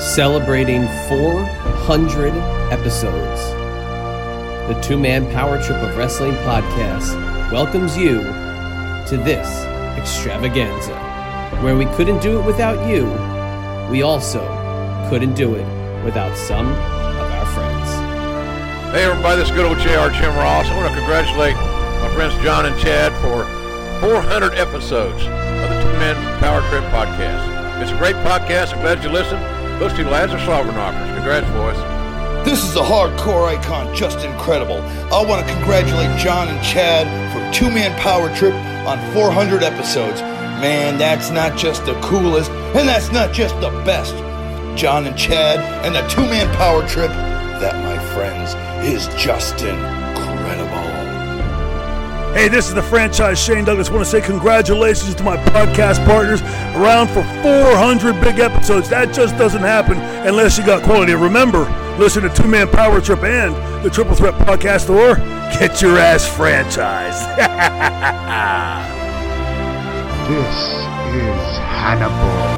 celebrating 400 episodes. The two man power trip of wrestling podcast welcomes you to this extravaganza. Where we couldn't do it without you, we also couldn't do it without some of our friends. Hey everybody, this is good old JR Jim Ross. I want to congratulate my friends John and Chad for 400 episodes of the Two Man Power Trip podcast. It's a great podcast. I'm glad you listened. Those two lads are slobber knockers. Congrats, boys. This is a hardcore icon, just incredible. I want to congratulate John and Chad for Two Man Power Trip on 400 episodes. Man, that's not just the coolest, and that's not just the best. John and Chad and the Two Man Power Trip, that, my friends, is just incredible. Hey, this is the franchise Shane Douglas. want to say congratulations to my podcast partners. Around for 400 big episodes. That just doesn't happen unless you got quality. Remember, listen to Two Man Power Trip and the Triple Threat Podcast, or get your ass franchised. this is Hannibal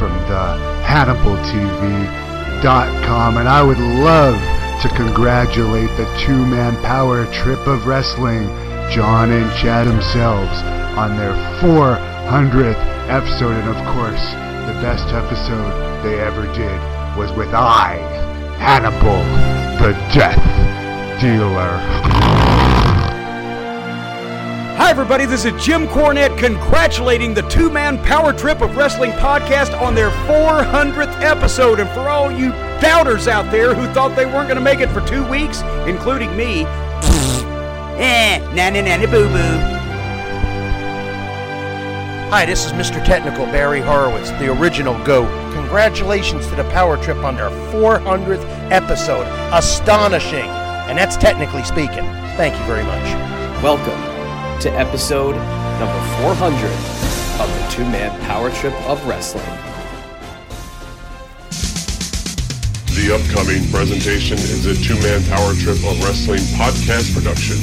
from the HannibalTV.com, and I would love to congratulate the Two Man Power Trip of Wrestling. John and Chad themselves on their 400th episode. And of course, the best episode they ever did was with I, Hannibal, the Death Dealer. Hi, everybody. This is Jim Cornette congratulating the two man power trip of wrestling podcast on their 400th episode. And for all you doubters out there who thought they weren't going to make it for two weeks, including me, Eh, nanny nanny boo boo. Hi, this is Mr. Technical Barry Horowitz, the original GOAT. Congratulations to the Power Trip on their 400th episode. Astonishing. And that's technically speaking. Thank you very much. Welcome to episode number 400 of the Two Man Power Trip of Wrestling. The upcoming presentation is a two man power trip of wrestling podcast production.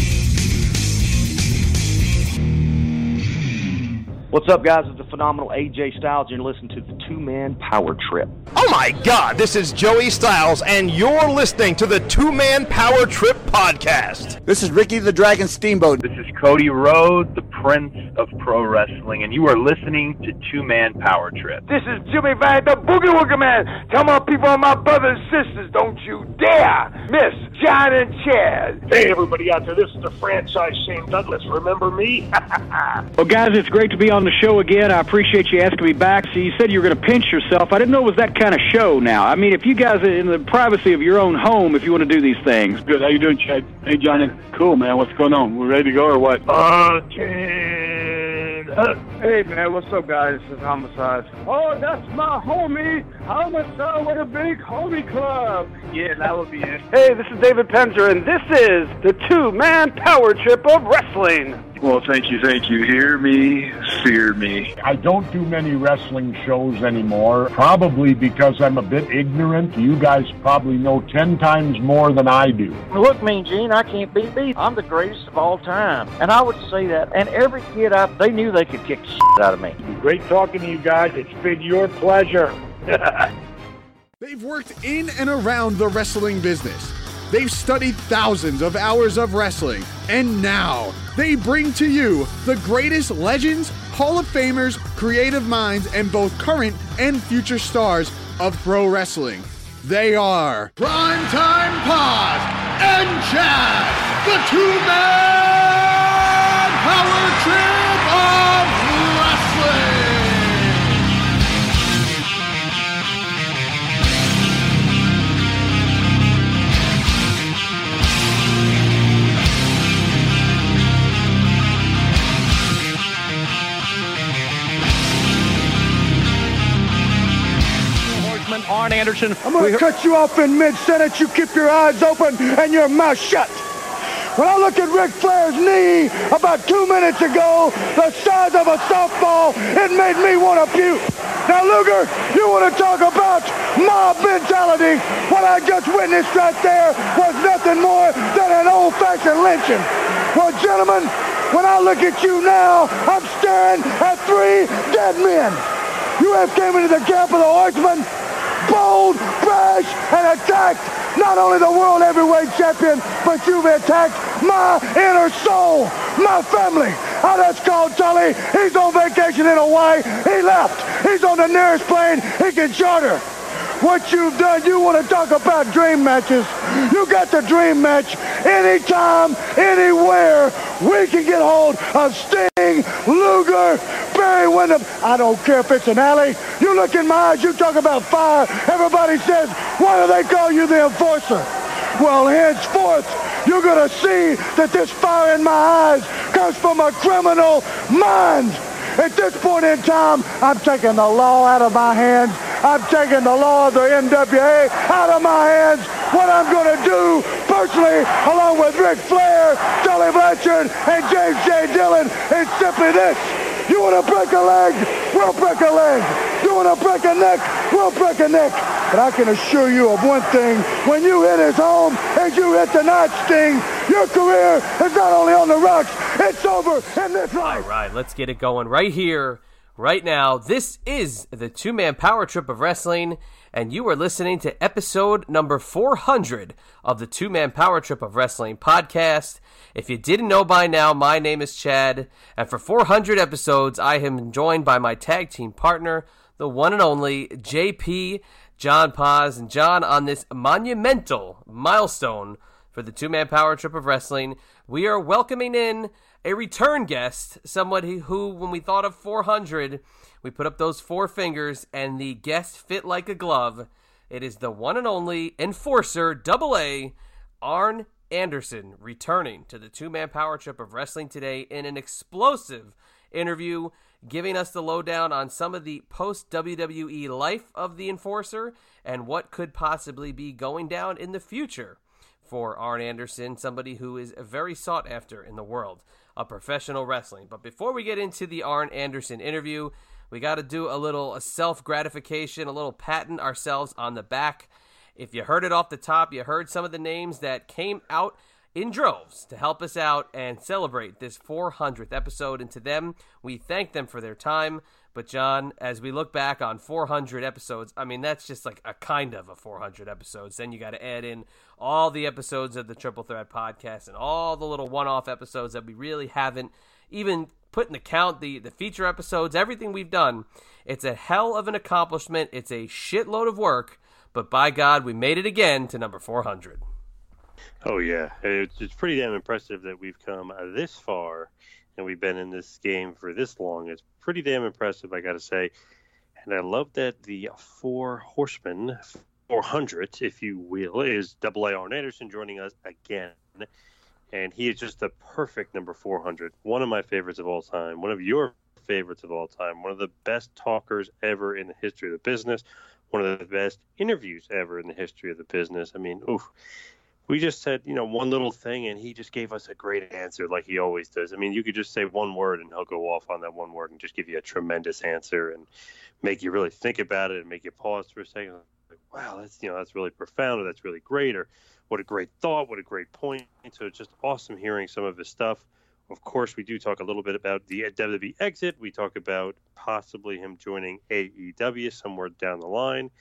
What's up, guys? It's the phenomenal AJ Styles, and you're listening to the Two Man Power Trip. Oh my God, this is Joey Styles, and you're listening to the Two Man Power Trip Podcast. This is Ricky the Dragon Steamboat. This is Cody Rhodes, the Prince of Pro Wrestling, and you are listening to Two Man Power Trip. This is Jimmy Van the Boogie Woogie Man. Tell my people, my brothers and sisters, don't you dare miss John and Chad. Hey, everybody out there, this is the franchise Shane Douglas. Remember me? well, guys, it's great to be on the show again. I appreciate you asking me back. So you said you were going to pinch yourself. I didn't know it was that kind of show now. I mean, if you guys are in the privacy of your own home, if you want to do these things. Good. How you doing, Chad? Hey, Johnny. Cool, man. What's going on? We ready to go or what? Uh, Uh, Hey man, what's up guys? This is Homicide. Oh, that's my homie, Homicide with a big homie club. Yeah, that would be it. Hey, this is David Penzer, and this is the two-man power trip of wrestling. Well, thank you, thank you. Hear me, fear me. I don't do many wrestling shows anymore, probably because I'm a bit ignorant. You guys probably know ten times more than I do. Look, Mean Gene, I can't be beat me. I'm the greatest of all time. And I would say that. And every kid out, they knew they could kick shit out of me. Great talking to you guys. It's been your pleasure. They've worked in and around the wrestling business. They've studied thousands of hours of wrestling, and now they bring to you the greatest legends, Hall of Famers, creative minds, and both current and future stars of pro wrestling. They are Primetime Pod and Chad, the two man Arn Anderson. I'm going to cut you off in mid-sentence. You keep your eyes open and your mouth shut. When I look at Ric Flair's knee about two minutes ago, the size of a softball, it made me want to puke. Now, Luger, you want to talk about mob mentality? What I just witnessed right there was nothing more than an old-fashioned lynching. Well, gentlemen, when I look at you now, I'm staring at three dead men. You have came into the camp of the horsemen bold, brash, and attacked not only the world heavyweight champion, but you've attacked my inner soul, my family. Oh, that's called Tully. He's on vacation in Hawaii. He left. He's on the nearest plane he can charter what you've done. You want to talk about dream matches? You got the dream match anytime, anywhere. We can get hold of Sting, Luger, Barry Windham. I don't care if it's an alley. You look in my eyes, you talk about fire. Everybody says, why do they call you the enforcer? Well, henceforth, you're going to see that this fire in my eyes comes from a criminal mind. At this point in time, I'm taking the law out of my hands. I'm taking the law of the NWA out of my hands. What I'm going to do personally, along with Ric Flair, Tully Blanchard, and James J. Dillon, is simply this. You want to break a leg? We'll break a leg. You want to break a neck? We'll break a neck. But I can assure you of one thing. When you hit his home and you hit the nightsting, your career is not only on the rocks, it's over in this life. All right, let's get it going right here, right now. This is the two man power trip of wrestling, and you are listening to episode number 400 of the two man power trip of wrestling podcast. If you didn't know by now, my name is Chad, and for 400 episodes, I am joined by my tag team partner, the one and only JP John Paz. And John, on this monumental milestone for the two man power trip of wrestling, we are welcoming in a return guest, somebody who, when we thought of 400, we put up those four fingers and the guest fit like a glove. It is the one and only enforcer, double A, Arn Anderson, returning to the two man power trip of wrestling today in an explosive interview, giving us the lowdown on some of the post WWE life of the enforcer and what could possibly be going down in the future for Arn Anderson, somebody who is very sought after in the world of professional wrestling. But before we get into the Arn Anderson interview, we got to do a little self gratification, a little patting ourselves on the back. If you heard it off the top, you heard some of the names that came out in droves to help us out and celebrate this 400th episode. And to them, we thank them for their time. But, John, as we look back on 400 episodes, I mean, that's just like a kind of a 400 episodes. Then you got to add in all the episodes of the Triple Threat podcast and all the little one off episodes that we really haven't even put in the count, the, the feature episodes, everything we've done. It's a hell of an accomplishment. It's a shitload of work. But by God, we made it again to number 400. Oh yeah, it's, it's pretty damn impressive that we've come this far, and we've been in this game for this long. It's pretty damn impressive, I got to say. And I love that the four horsemen, 400, if you will, is Double A Arn Anderson joining us again, and he is just the perfect number 400. One of my favorites of all time. One of your favorites of all time. One of the best talkers ever in the history of the business. One of the best interviews ever in the history of the business. I mean, oof we just said, you know, one little thing, and he just gave us a great answer, like he always does. I mean, you could just say one word, and he'll go off on that one word and just give you a tremendous answer and make you really think about it and make you pause for a second. Like, wow, that's you know, that's really profound, or that's really great, or what a great thought, what a great point. So it's just awesome hearing some of his stuff. Of course, we do talk a little bit about the WWE exit. We talk about possibly him joining AEW somewhere down the line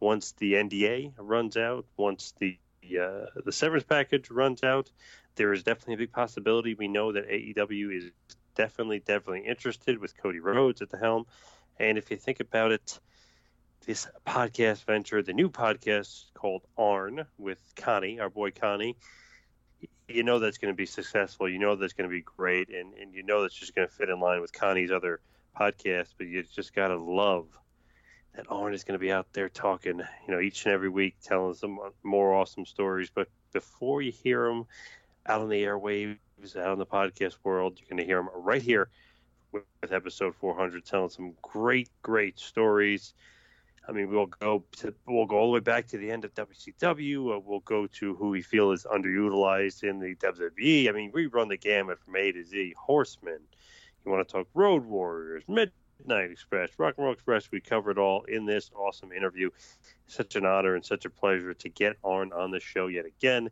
once the NDA runs out, once the the uh, the severance package runs out, there is definitely a big possibility. We know that AEW is definitely definitely interested with Cody Rhodes at the helm, and if you think about it, this podcast venture, the new podcast called Arn with Connie, our boy Connie, you know that's going to be successful. You know that's going to be great, and and you know that's just going to fit in line with Connie's other podcasts. But you just got to love that Arn is going to be out there talking, you know, each and every week, telling some more awesome stories. But before you hear him out on the airwaves, out on the podcast world, you're going to hear him right here with, with episode 400, telling some great, great stories. I mean, we'll go to we'll go all the way back to the end of WCW. Uh, we'll go to who we feel is underutilized in the WWE. I mean, we run the gamut from A to Z. Horsemen. You want to talk Road Warriors, Mid Night Express, Rock and Roll Express. We covered all in this awesome interview. Such an honor and such a pleasure to get Arn on the show yet again.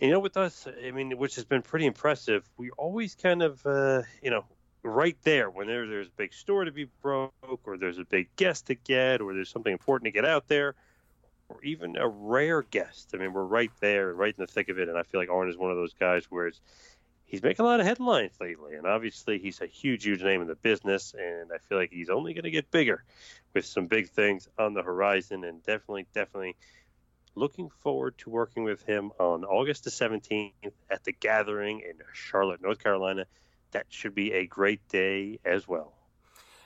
And, you know, with us, I mean, which has been pretty impressive. We always kind of, uh, you know, right there when there's a big story to be broke, or there's a big guest to get, or there's something important to get out there. or even a rare guest. I mean, we're right there, right in the thick of it, and I feel like Arn is one of those guys where it's, he's making a lot of headlines lately, and obviously he's a huge, huge name in the business, and I feel like he's only going to get bigger with some big things on the horizon, and definitely, definitely looking forward to working with him on August the 17th at the Gathering in Charlotte, North Carolina. That should be a great day as well.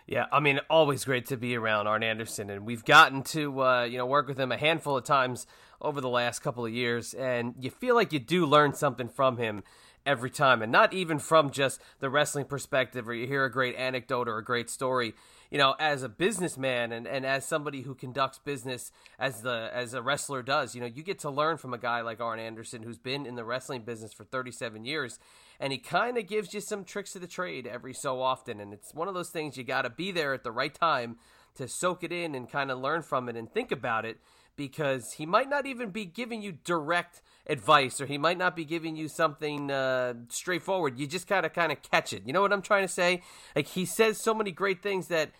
Yeah, I mean, always great to be around Arn Anderson, and we've gotten to uh, you know work with him a handful of times over the last couple of years, and you feel like you do learn something from him every time, and not even from just the wrestling perspective, or you hear a great anecdote or a great story. You know, as a businessman and, and as somebody who conducts business as the as a wrestler does, you know, you get to learn from a guy like Arn Anderson who's been in the wrestling business for 37 years and he kind of gives you some tricks of the trade every so often. And it's one of those things you got to be there at the right time to soak it in and kind of learn from it and think about it because he might not even be giving you direct advice or he might not be giving you something uh, straightforward. You just gotta kind of catch it. You know what i'm trying to say? Like he says so many great things that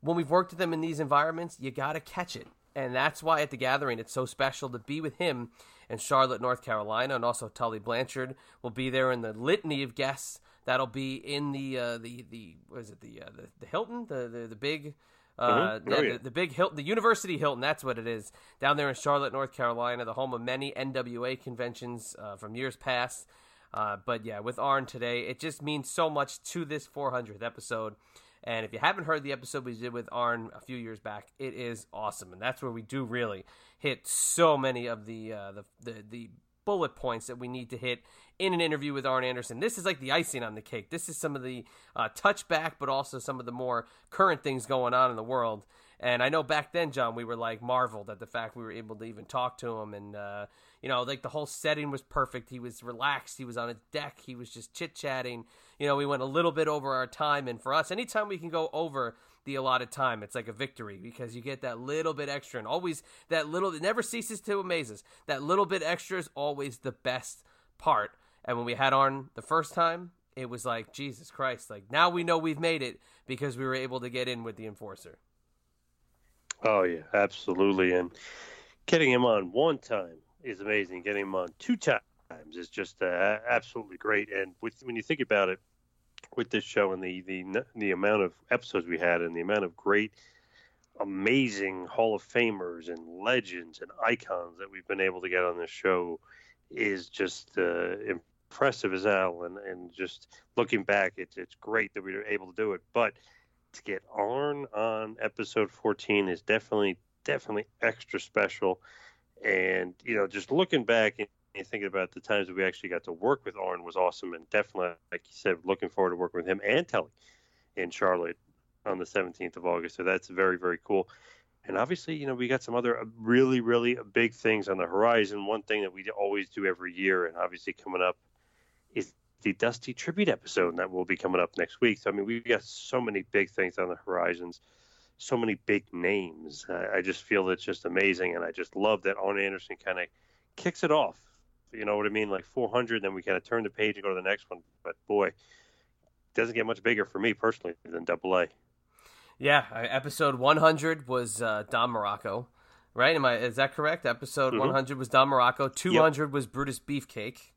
when we've worked with him in these environments you gotta catch it. And that's why at the gathering it's so special to be with him in charlotte north carolina and also tully blanchard will be there in the litany of guests that'll be in the uh, the the what is it the uh, the, the hilton the the, the big uh, mm-hmm. oh, yeah, the, the, big Hilton, the University Hilton, that's what it is, down there in Charlotte, North Carolina, the home of many NWA conventions uh, from years past. Uh, but yeah, with Arn today, it just means so much to this 400th episode. And if you haven't heard the episode we did with Arn a few years back, it is awesome, and that's where we do really hit so many of the uh, the, the the bullet points that we need to hit in an interview with Arn Anderson. This is like the icing on the cake. This is some of the uh, touchback, but also some of the more current things going on in the world. And I know back then, John, we were like marveled at the fact we were able to even talk to him. And, uh, you know, like the whole setting was perfect. He was relaxed. He was on his deck. He was just chit chatting. You know, we went a little bit over our time. And for us, anytime we can go over the allotted time, it's like a victory because you get that little bit extra. And always that little, it never ceases to amaze us. That little bit extra is always the best part and when we had on the first time, it was like Jesus Christ. Like now we know we've made it because we were able to get in with the enforcer. Oh yeah, absolutely. And getting him on one time is amazing. Getting him on two times is just uh, absolutely great. And with, when you think about it, with this show and the, the the amount of episodes we had and the amount of great, amazing Hall of Famers and legends and icons that we've been able to get on this show is just uh, impressive as hell. And, and just looking back, it's, it's great that we were able to do it. But to get Arn on episode 14 is definitely, definitely extra special. And, you know, just looking back and, thinking about the times that we actually got to work with Arn was awesome. And definitely, like you said, looking forward to working with him and Tully in Charlotte on the 17th of August. So that's very, very cool. And obviously, you know, we got some other uh, really, really big things on the horizon. One thing that we always do every year, and obviously coming up, is the Dusty tribute episode, that will be coming up next week. So, I mean, we've got so many big things on the horizons, so many big names. I, I just feel it's just amazing, and I just love that Arn Anderson kind of kicks it off. You know what I mean? Like 400, then we kind of turn the page and go to the next one. But boy, it doesn't get much bigger for me personally than Double A. Yeah, episode 100 was uh, Don Muraco, right? Am I is that correct? Episode mm-hmm. 100 was Don Muraco. 200 yep. was Brutus Beefcake.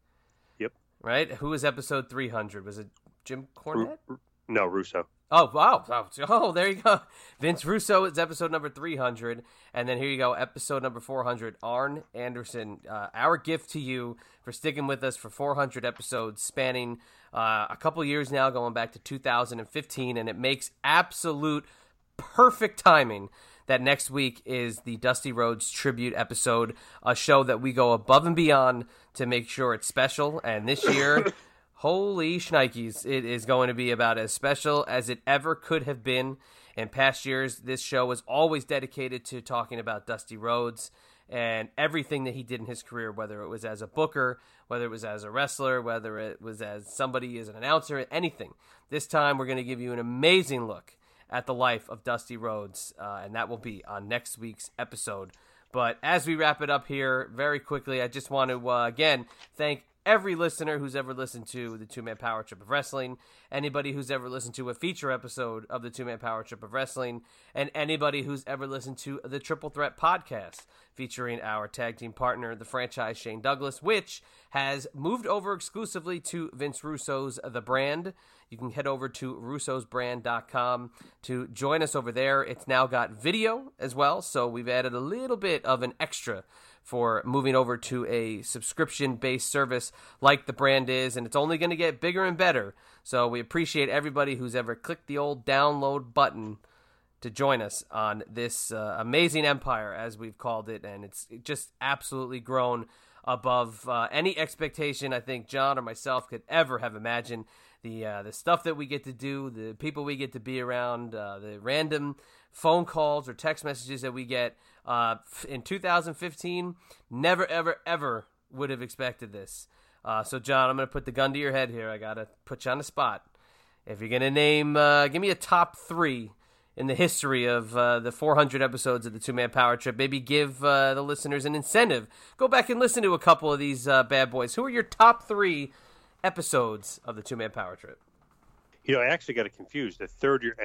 Yep. Right. Who was episode 300? Was it Jim Cornette? R- no, Russo. Oh wow! Oh, oh, there you go. Vince Russo is episode number three hundred, and then here you go, episode number four hundred. Arn Anderson, uh, our gift to you for sticking with us for four hundred episodes, spanning uh, a couple years now, going back to 2015, and it makes absolute perfect timing that next week is the Dusty Rhodes tribute episode, a show that we go above and beyond to make sure it's special. And this year. Holy shnikes, it is going to be about as special as it ever could have been. In past years, this show was always dedicated to talking about Dusty Rhodes and everything that he did in his career, whether it was as a booker, whether it was as a wrestler, whether it was as somebody as an announcer, anything. This time, we're going to give you an amazing look at the life of Dusty Rhodes, uh, and that will be on next week's episode. But as we wrap it up here very quickly, I just want to uh, again thank every listener who's ever listened to the Two Man Power Trip of Wrestling, anybody who's ever listened to a feature episode of the Two Man Power Trip of Wrestling, and anybody who's ever listened to the Triple Threat podcast featuring our tag team partner, the franchise Shane Douglas, which has moved over exclusively to Vince Russo's The Brand. You can head over to russosbrand.com to join us over there. It's now got video as well, so we've added a little bit of an extra for moving over to a subscription based service like the brand is, and it's only going to get bigger and better. So we appreciate everybody who's ever clicked the old download button to join us on this uh, amazing empire, as we've called it, and it's just absolutely grown above uh, any expectation I think John or myself could ever have imagined. The uh, the stuff that we get to do, the people we get to be around, uh, the random phone calls or text messages that we get uh, in 2015, never ever ever would have expected this. Uh, so John, I'm going to put the gun to your head here. I got to put you on the spot. If you're going to name, give me a top three in the history of uh, the 400 episodes of the Two Man Power Trip. Maybe give uh, the listeners an incentive. Go back and listen to a couple of these uh, bad boys. Who are your top three episodes of the Two Man Power Trip? You know, I actually got it confused. The third year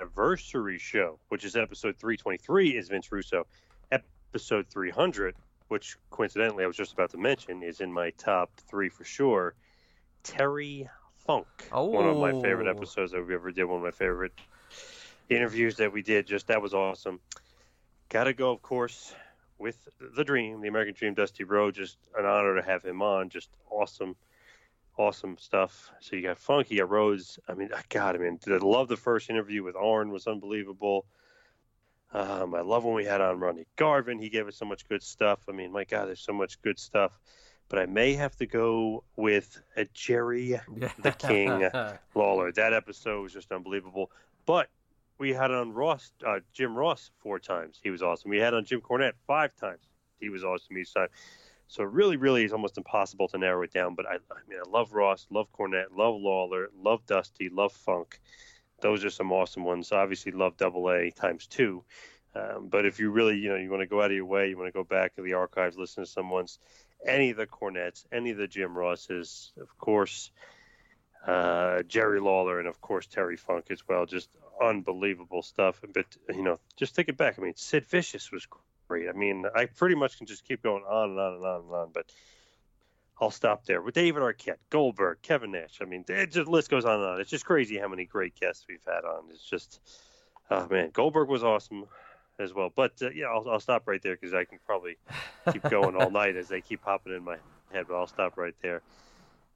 anniversary show, which is episode 323, is Vince Russo. Episode 300, which coincidentally I was just about to mention, is in my top three for sure. Terry Funk. Oh. One of my favorite episodes that we ever did. One of my favorite interviews that we did. Just that was awesome. Got to go, of course, with the Dream, the American Dream, Dusty Rhodes. Just an honor to have him on. Just awesome, awesome stuff. So you got Funky, you got Rhodes. I mean, God, I mean, I love the first interview with Arn was unbelievable. Um, I love when we had on Ronnie Garvin. He gave us so much good stuff. I mean, my God, there's so much good stuff. But I may have to go with a Jerry the King Lawler. That episode was just unbelievable. But we had on Ross, uh, Jim Ross four times. He was awesome. We had on Jim Cornette five times. He was awesome each time. So really, really, it's almost impossible to narrow it down. But I, I mean, I love Ross, love Cornette, love Lawler, love Dusty, love Funk. Those are some awesome ones. Obviously, love Double A times two. Um, but if you really, you know, you want to go out of your way, you want to go back to the archives, listen to someone's, any of the Cornettes, any of the Jim Rosses, of course, uh, Jerry Lawler, and of course Terry Funk as well. Just unbelievable stuff. But you know, just take it back. I mean, Sid Vicious was great. I mean, I pretty much can just keep going on and on and on and on. But I'll stop there. With David Arquette, Goldberg, Kevin Nash. I mean, it just list goes on and on. It's just crazy how many great guests we've had on. It's just, oh man, Goldberg was awesome as well. But uh, yeah, I'll, I'll stop right there because I can probably keep going all night as they keep popping in my head. But I'll stop right there.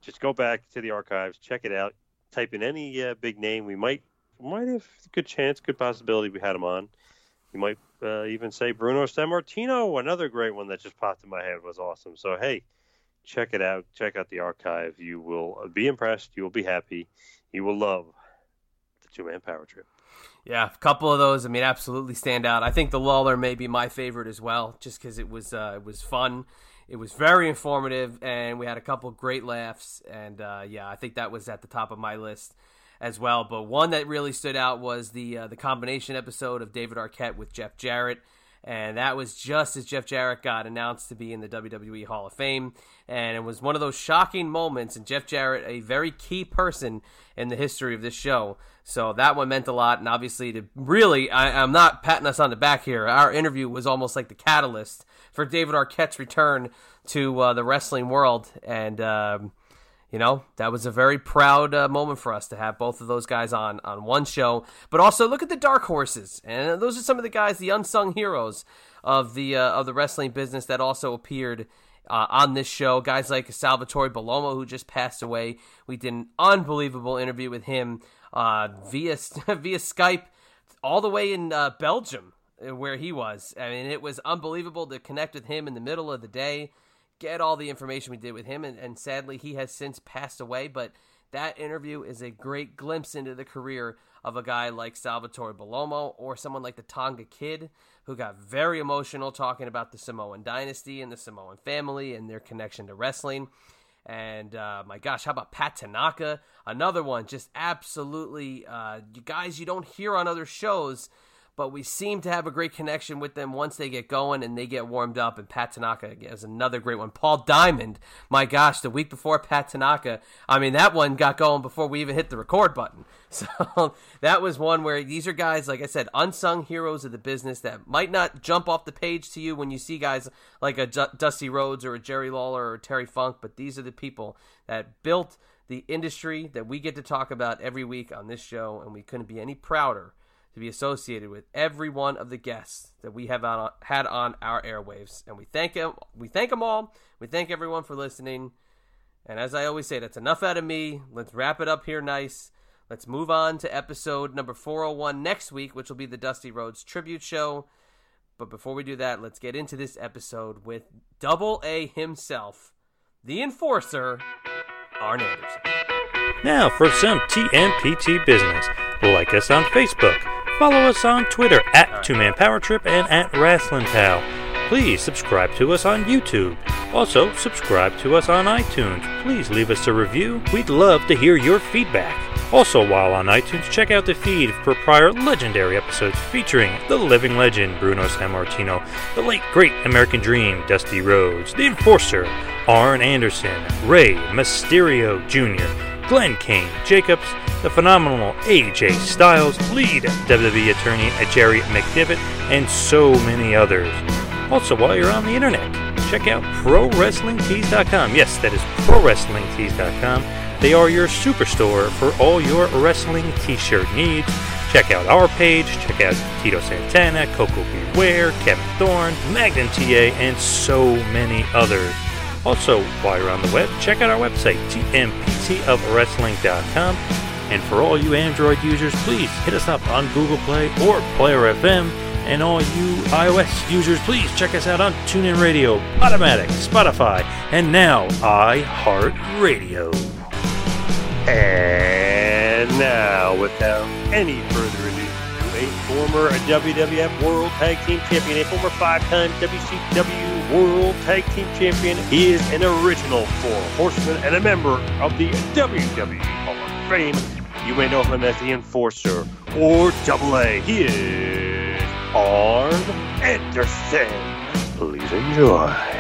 Just go back to the archives, check it out, type in any uh, big name. We might might have a good chance, good possibility we had him on. You might uh, even say Bruno Sammartino, another great one that just popped in my head was awesome. So hey, check it out. Check out the archive. You will be impressed. You will be happy. You will love the two man power trip. Yeah, a couple of those. I mean, absolutely stand out. I think the Lawler may be my favorite as well, just because it was uh, it was fun. It was very informative, and we had a couple great laughs. And uh, yeah, I think that was at the top of my list as well. But one that really stood out was the uh, the combination episode of David Arquette with Jeff Jarrett. And that was just as Jeff Jarrett got announced to be in the WWE Hall of Fame. And it was one of those shocking moments. And Jeff Jarrett, a very key person in the history of this show. So that one meant a lot. And obviously, to really, I, am not patting us on the back here. Our interview was almost like the catalyst for David Arquette's return to uh, the wrestling world. And, um, you know that was a very proud uh, moment for us to have both of those guys on on one show. But also look at the dark horses. And those are some of the guys the unsung heroes of the uh, of the wrestling business that also appeared uh, on this show. Guys like salvatore bellomo who just passed away. We did an unbelievable interview with him uh, via via skype all the way in uh, belgium uh, where he was. I mean it was unbelievable to connect with him in the middle of the day get all the information we did with him. And, and sadly, he has since passed away. But that interview is a great glimpse into the career of a guy like Salvatore Bellomo or someone like the Tonga Kid, who got very emotional talking about the Samoan dynasty and the Samoan family and their connection to wrestling. And uh, my gosh, how about Pat Tanaka? Another one, just absolutely, uh, you guys you don't hear on other shows but we seem to have a great connection with them once they get going and they get warmed up. And Pat Tanaka is another great one. Paul Diamond, my gosh, the week before Pat Tanaka, I mean, that one got going before we even hit the record button. So that was one where these are guys, like I said, unsung heroes of the business that might not jump off the page to you when you see guys like a Dusty Rhodes or a Jerry Lawler or Terry Funk, but these are the people that built the industry that we get to talk about every week on this show, and we couldn't be any prouder to be associated with every one of the guests that we have on, had on our airwaves. And we thank them. We thank them all. We thank everyone for listening. And as I always say, that's enough out of me. Let's wrap it up here nice. Let's move on to episode number 401 next week, which will be the Dusty Rhodes tribute show. But before we do that, let's get into this episode with Double A himself, the enforcer, Arn Anderson. Now for some TMPT business. Like us on Facebook Follow us on Twitter at Two Man Power Trip and at Wrestling Pal. Please subscribe to us on YouTube. Also, subscribe to us on iTunes. Please leave us a review. We'd love to hear your feedback. Also, while on iTunes, check out the feed for prior legendary episodes featuring the living legend Bruno Sammartino, the late great American Dream Dusty Rhodes, the Enforcer Arn Anderson, Rey Mysterio Jr., Glenn Kane Jacobs, the phenomenal AJ Styles, lead WWE attorney Jerry McDevitt, and so many others. Also, while you're on the internet, check out ProWrestlingTees.com. Yes, that is ProWrestlingTees.com. They are your superstore for all your wrestling t-shirt needs. Check out our page, check out Tito Santana, Koko B. Ware, Kevin Thorn, Magnum TA, and so many others. Also, while you're on the web, check out our website, tmptofwrestling.com and for all you Android users, please hit us up on Google Play or Player FM. And all you iOS users, please check us out on TuneIn Radio, Automatic, Spotify, and now iHeartRadio. And now, without any further ado, a former WWF World Tag Team Champion, a former five-time WCW World Tag Team Champion. He is an original Four Horseman and a member of the WWE Hall of Fame. You may know him as the Enforcer or Double A. He is Arn Anderson. Please enjoy.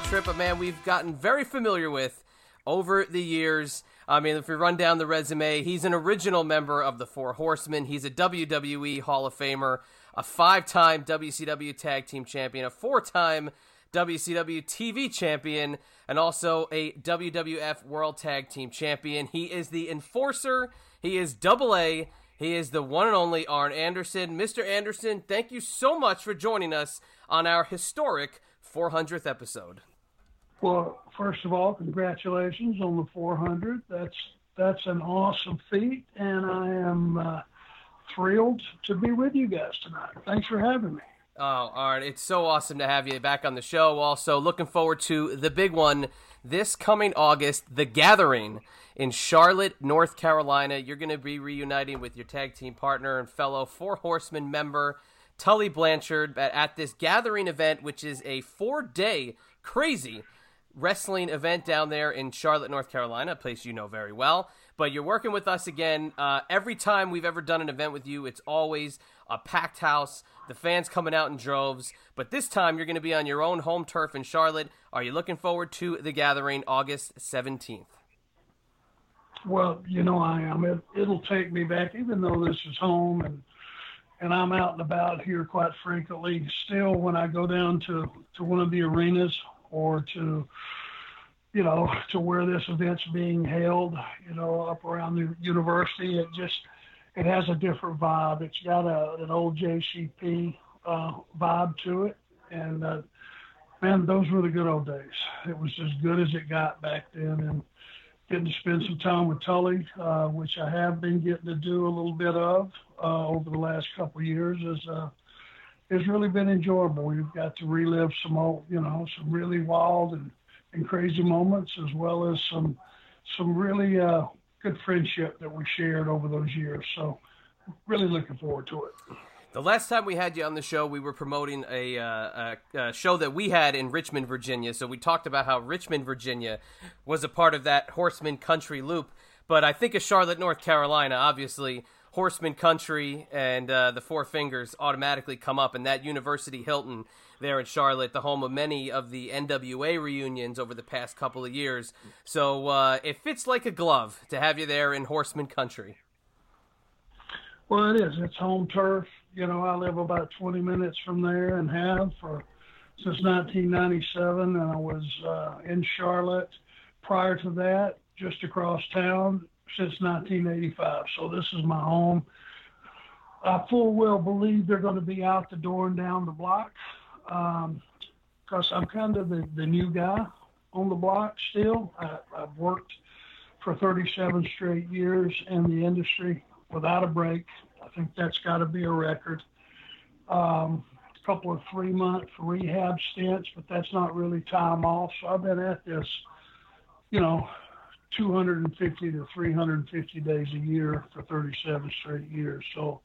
Trip, a man we've gotten very familiar with over the years. I mean, if we run down the resume, he's an original member of the Four Horsemen. He's a WWE Hall of Famer, a five time WCW Tag Team Champion, a four time WCW TV Champion, and also a WWF World Tag Team Champion. He is the Enforcer. He is Double A. He is the one and only Arn Anderson. Mr. Anderson, thank you so much for joining us on our historic 400th episode. Well, first of all, congratulations on the 400. That's that's an awesome feat, and I am uh, thrilled to be with you guys tonight. Thanks for having me. Oh, right. It's so awesome to have you back on the show. Also, looking forward to the big one this coming August, The Gathering in Charlotte, North Carolina. You're going to be reuniting with your tag team partner and fellow Four Horsemen member, Tully Blanchard at, at this gathering event, which is a four day crazy wrestling event down there in Charlotte, North Carolina, a place you know very well. But you're working with us again. Uh, every time we've ever done an event with you, it's always a packed house, the fans coming out in droves. But this time, you're going to be on your own home turf in Charlotte. Are you looking forward to the gathering August 17th? Well, you know I am. It, it'll take me back, even though this is home and and I'm out and about here quite frequently. Still, when I go down to to one of the arenas or to you know to where this event's being held, you know, up around the university, it just it has a different vibe. It's got a an old JCP uh, vibe to it, and uh, man, those were the good old days. It was as good as it got back then, and getting to spend some time with Tully, uh, which I have been getting to do a little bit of uh, over the last couple of years, is uh, has really been enjoyable. We've got to relive some old, you know, some really wild and, and crazy moments, as well as some some really uh, good friendship that we shared over those years. So, really looking forward to it. The last time we had you on the show, we were promoting a, uh, a, a, show that we had in Richmond, Virginia. So we talked about how Richmond, Virginia was a part of that Horseman Country loop. But I think of Charlotte, North Carolina, obviously, Horseman Country and uh, the Four Fingers automatically come up. And that University Hilton there in Charlotte, the home of many of the NWA reunions over the past couple of years. So uh, it fits like a glove to have you there in Horseman Country. Well, it is. It's home turf. You know, I live about 20 minutes from there and have for since 1997, and I was uh, in Charlotte prior to that, just across town since 1985. So this is my home. I full well believe they're going to be out the door and down the block because um, I'm kind of the, the new guy on the block still. I, I've worked for 37 straight years in the industry without a break. Think that's got to be a record. Um, a couple of three month rehab stints, but that's not really time off. So I've been at this, you know, 250 to 350 days a year for 37 straight years. So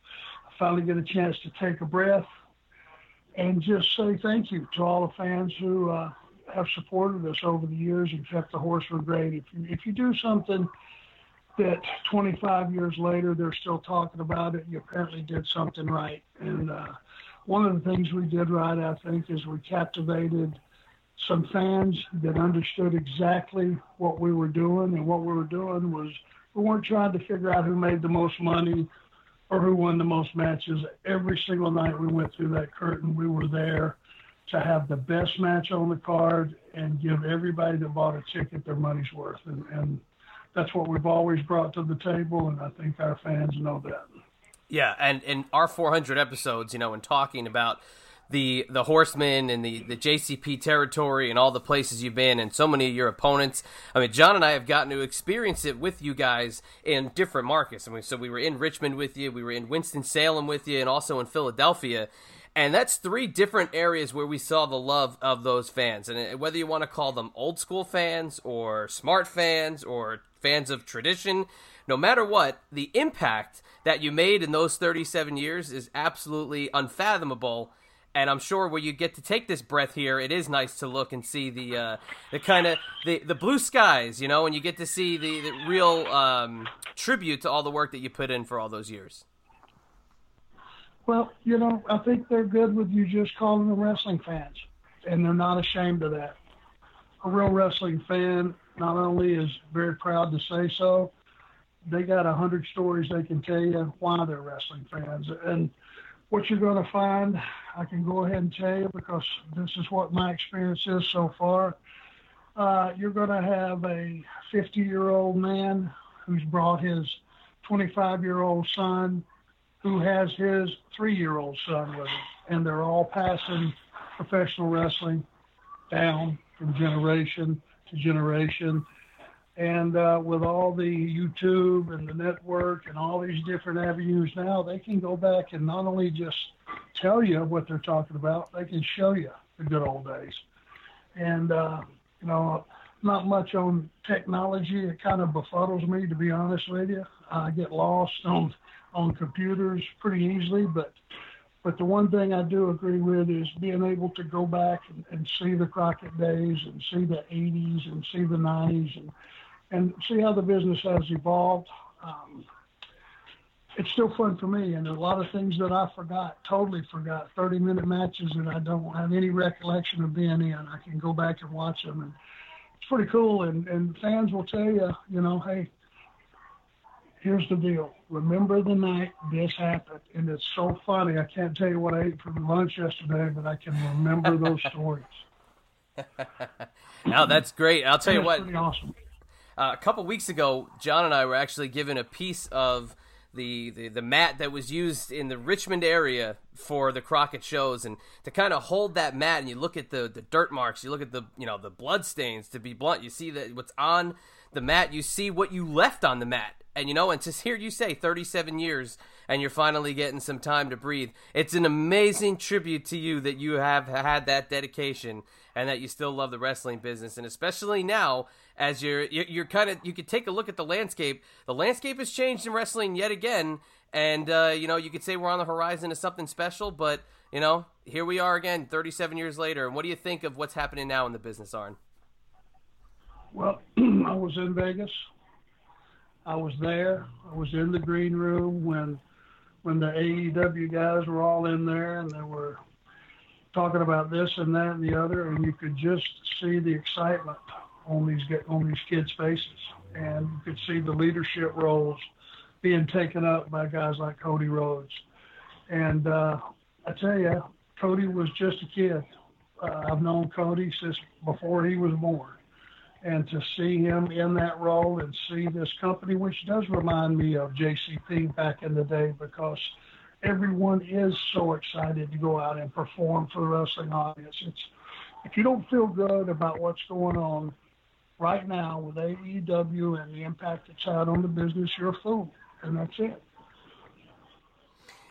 I finally get a chance to take a breath and just say thank you to all the fans who uh, have supported us over the years and kept the horseman great. If you, if you do something that 25 years later they're still talking about it. You apparently did something right. And uh, one of the things we did right, I think, is we captivated some fans that understood exactly what we were doing. And what we were doing was we weren't trying to figure out who made the most money or who won the most matches. Every single night we went through that curtain, we were there to have the best match on the card and give everybody that bought a ticket their money's worth. And, and that's what we've always brought to the table, and I think our fans know that. Yeah, and in our 400 episodes, you know, in talking about the the horsemen and the the JCP territory and all the places you've been and so many of your opponents. I mean, John and I have gotten to experience it with you guys in different markets. I mean, so we were in Richmond with you, we were in Winston Salem with you, and also in Philadelphia. And that's three different areas where we saw the love of those fans. And whether you want to call them old school fans or smart fans or fans of tradition, no matter what, the impact that you made in those 37 years is absolutely unfathomable. And I'm sure where you get to take this breath here, it is nice to look and see the uh, the kind of the, the blue skies, you know, and you get to see the, the real um, tribute to all the work that you put in for all those years. Well, you know, I think they're good with you just calling them wrestling fans, and they're not ashamed of that. A real wrestling fan not only is very proud to say so, they got a hundred stories they can tell you why they're wrestling fans. And what you're going to find, I can go ahead and tell you because this is what my experience is so far. Uh, you're going to have a 50 year old man who's brought his 25 year old son, who has his three year old son with him, and they're all passing professional wrestling down from generation to generation. And uh, with all the YouTube and the network and all these different avenues now, they can go back and not only just tell you what they're talking about, they can show you the good old days. And, uh, you know, not much on technology. It kind of befuddles me, to be honest with you. I get lost on, on computers pretty easily, but But the one thing I do agree with is being able to go back and, and see the Crockett days and see the 80s and see the 90s and, and see how the business has evolved. Um, it's still fun for me, and a lot of things that I forgot, totally forgot. 30 minute matches that I don't have any recollection of being in. I can go back and watch them, and it's pretty cool. And, and fans will tell you, you know, hey, here's the deal. Remember the night this happened, and it's so funny. I can't tell you what I ate for lunch yesterday, but I can remember those stories. now that's great. I'll tell you what. Pretty awesome. Uh, a couple weeks ago, John and I were actually given a piece of the, the, the mat that was used in the Richmond area for the Crockett shows, and to kind of hold that mat, and you look at the, the dirt marks, you look at the you know the blood stains. To be blunt, you see that what's on the mat, you see what you left on the mat, and you know, and to hear you say 37 years and you're finally getting some time to breathe, it's an amazing tribute to you that you have had that dedication and that you still love the wrestling business, and especially now as you're you're, kind of you could take a look at the landscape. The landscape has changed in wrestling yet again, and uh, you know you could say we're on the horizon of something special, but you know here we are again, 37 years later. And what do you think of what's happening now in the business, Arn? Well, I was in Vegas I was there. I was in the green room when when the AEW guys were all in there and they were talking about this and that and the other, and you could just see the excitement on these on these kids' faces, and you could see the leadership roles being taken up by guys like Cody Rhodes. And uh, I tell you, Cody was just a kid. Uh, I've known Cody since before he was born and to see him in that role and see this company, which does remind me of JCP back in the day because everyone is so excited to go out and perform for the wrestling audience. It's if you don't feel good about what's going on right now with AEW and the impact it's had on the business, you're a fool, and that's it.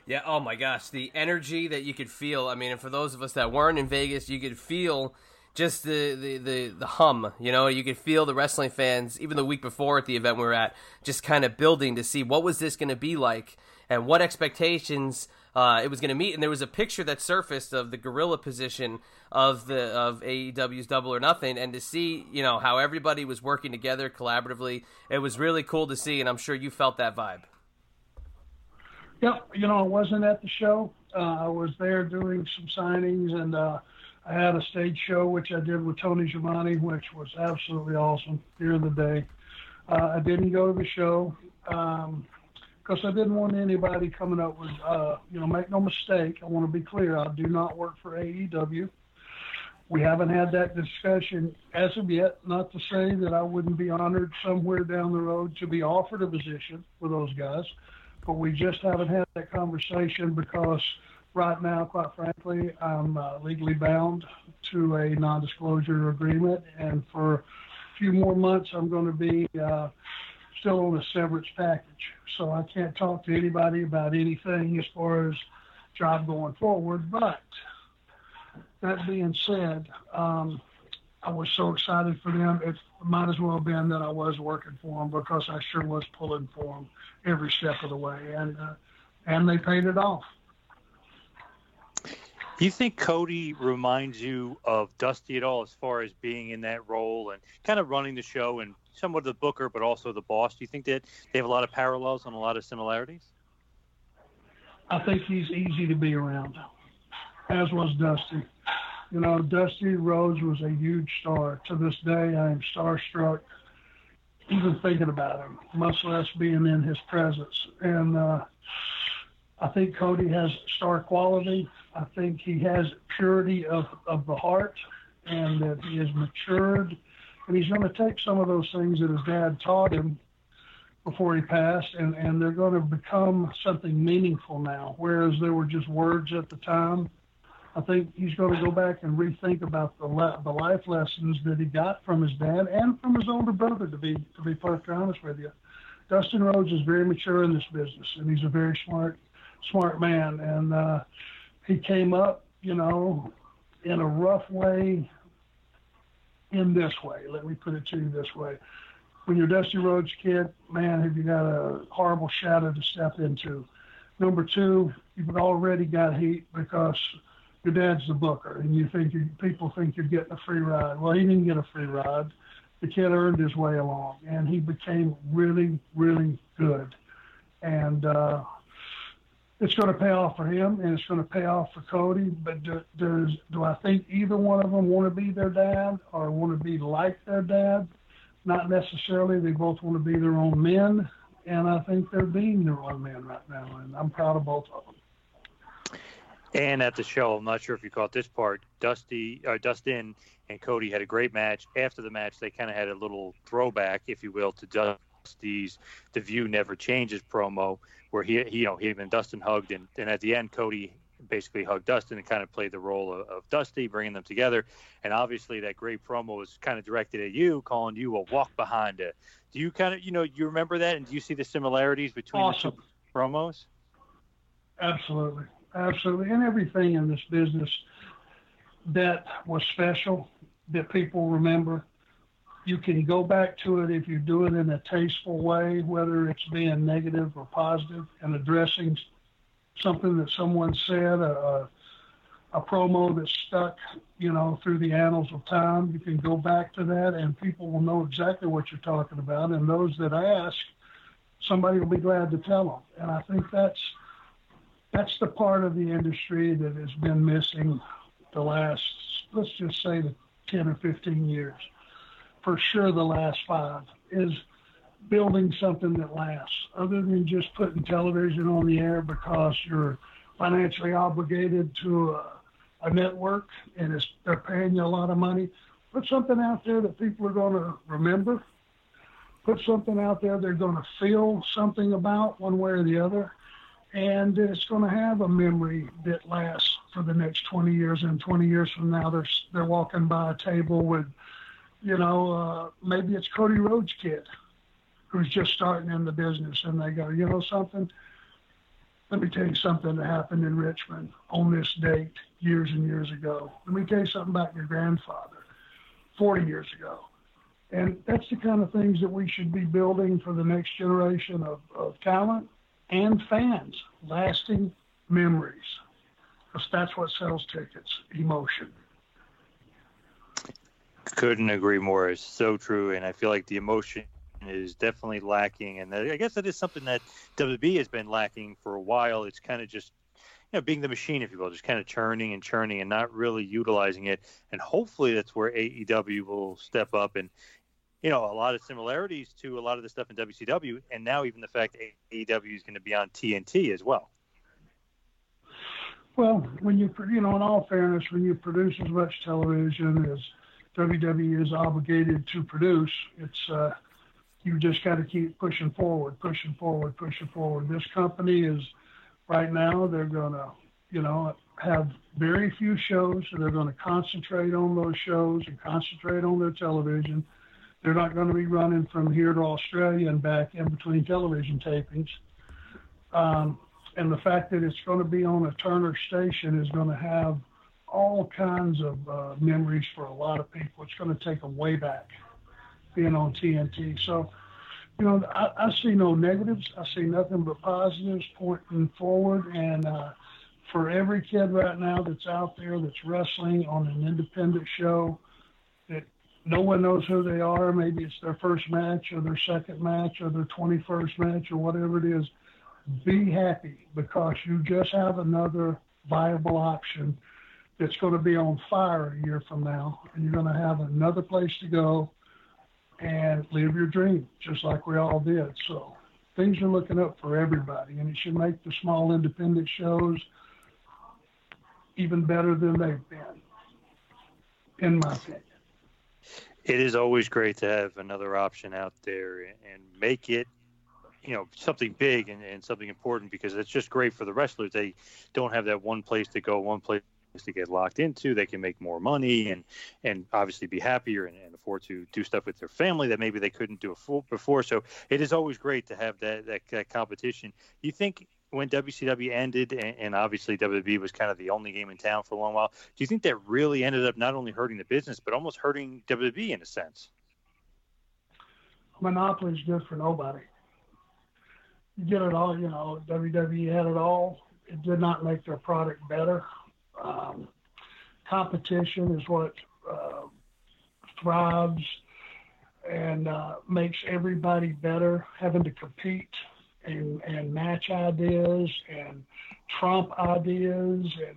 Yeah. Oh my gosh, the energy that you could feel. I mean, and for those of us that weren't in Vegas, you could feel just the, the, the, the hum, you know, you could feel the wrestling fans, even the week before at the event we were at, just kind of building to see what was this going to be like and what expectations uh, it was going to meet. And there was a picture that surfaced of the gorilla position of the of AEW's Double or Nothing, and to see you know how everybody was working together collaboratively, it was really cool to see, and I'm sure you felt that vibe. Yep, you know, I wasn't at the show. Uh, I was there doing some signings and. Uh, I had a stage show which I did with Tony Giamatti, which was absolutely awesome during the day. Uh, I didn't go to the show because um, I didn't want anybody coming up with, uh, you know, make no mistake. I want to be clear. I do not work for AEW. We haven't had that discussion as of yet. Not to say that I wouldn't be honored somewhere down the road to be offered a position with those guys, but we just haven't had that conversation because right now, quite frankly, I'm uh, legally bound to a non-disclosure agreement, and for a few more months, I'm going to be uh, still on a severance package. So I can't talk to anybody about anything as far as job going forward. But that being said, um, I was so excited for them. It might as well have been that I was working for them because I sure was pulling for them every step of the way, and uh, and they paid it off. Do you think Cody reminds you of Dusty at all as far as being in that role and kind of running the show and somewhat the booker, but also the boss? Do you think that they have a lot of parallels and a lot of similarities? I think he's easy to be around, as was Dusty. You know, Dusty Rhodes was a huge star. To this day, I am starstruck even thinking about him, much less being in his presence. And uh, I think Cody has star quality. I think he has purity of, of the heart and that he has matured. And he's going to take some of those things that his dad taught him before he passed, and, and they're going to become something meaningful now, whereas they were just words at the time. I think he's going to go back and rethink about the le- the life lessons that he got from his dad and from his older brother. To be to be perfectly honest with you, Dustin Rhodes is very mature in this business, and he's a very smart smart man. And uh, he came up, you know, in a rough way, in this way. Let me put it to you this way. When you're Dusty Rhodes kid, man, have you got a horrible shadow to step into. Number two, you've already got heat because your dad's the booker, and you think you, people think you're getting a free ride. Well, he didn't get a free ride. The kid earned his way along, and he became really, really good. And uh, it's going to pay off for him, and it's going to pay off for Cody. But do, does do I think either one of them want to be their dad or want to be like their dad? Not necessarily. They both want to be their own men, and I think they're being their own men right now, and I'm proud of both of them. And at the show, I'm not sure if you caught this part. Dusty, uh, Dustin, and Cody had a great match. After the match, they kind of had a little throwback, if you will, to Dusty's "The View Never Changes" promo, where he, he you know, he and Dustin hugged, and, and at the end, Cody basically hugged Dustin and kind of played the role of, of Dusty, bringing them together. And obviously, that great promo was kind of directed at you, calling you a walk behind it. Do you kind of, you know, you remember that, and do you see the similarities between awesome. the two promos? Absolutely, absolutely, and everything in this business that was special that people remember. You can go back to it if you do it in a tasteful way, whether it's being negative or positive, and addressing something that someone said, a, a promo that stuck, you know, through the annals of time. You can go back to that, and people will know exactly what you're talking about. And those that ask, somebody will be glad to tell them. And I think that's that's the part of the industry that has been missing the last, let's just say, the 10 or 15 years. For sure, the last five is building something that lasts, other than just putting television on the air because you're financially obligated to a, a network and it's, they're paying you a lot of money. Put something out there that people are going to remember. Put something out there they're going to feel something about one way or the other. And it's going to have a memory that lasts for the next 20 years. And 20 years from now, they're, they're walking by a table with, you know, uh, maybe it's Cody Rhodes' kid who's just starting in the business, and they go, you know something? Let me tell you something that happened in Richmond on this date years and years ago. Let me tell you something about your grandfather 40 years ago. And that's the kind of things that we should be building for the next generation of, of talent and fans, lasting memories. Because that's what sells tickets, emotion. Couldn't agree more. It's so true, and I feel like the emotion is definitely lacking, and I guess that is something that WB has been lacking for a while. It's kind of just you know being the machine, if you will, just kind of churning and churning and not really utilizing it. And hopefully that's where AEW will step up and. You know, a lot of similarities to a lot of the stuff in WCW, and now even the fact AEW is going to be on TNT as well. Well, when you you know, in all fairness, when you produce as much television as WWE is obligated to produce, it's uh, you just got to keep pushing forward, pushing forward, pushing forward. This company is right now they're to, you know, have very few shows, so they're to concentrate on those shows and concentrate on their television. They're not going to be running from here to Australia and back in between television tapings. Um, and the fact that it's going to be on a Turner station is going to have all kinds of uh, memories for a lot of people. It's going to take them way back being on TNT. So, you know, I, I see no negatives. I see nothing but positives pointing forward. And uh, for every kid right now that's out there that's wrestling on an independent show that no one knows who they are, maybe it's their first match or their second match or their 21st match or whatever it is, be happy because you just have another viable option that's going to be on fire a year from now, and you're going to have another place to go and live your dream, just like we all did. So things are looking up for everybody, and it should make the small independent shows even better than they've been, in my opinion. It is always great to have another option out there and make it you know something big and, and something important because it's just great for the wrestlers they don't have that one place to go one place to get locked into they can make more money and and obviously be happier and, and afford to do stuff with their family that maybe they couldn't do before so it is always great to have that that, that competition you think when WCW ended, and, and, obviously WWE was kind of the only game in town for a long while. Do you think that really ended up not only hurting the business, but almost hurting WWE in a sense? Monopoly is good for nobody. you get it all. You know, WWE had it all. It did not make their product better. Um, competition is what uh, thrives and uh, makes everybody better. Having to compete and, and match ideas and trump ideas and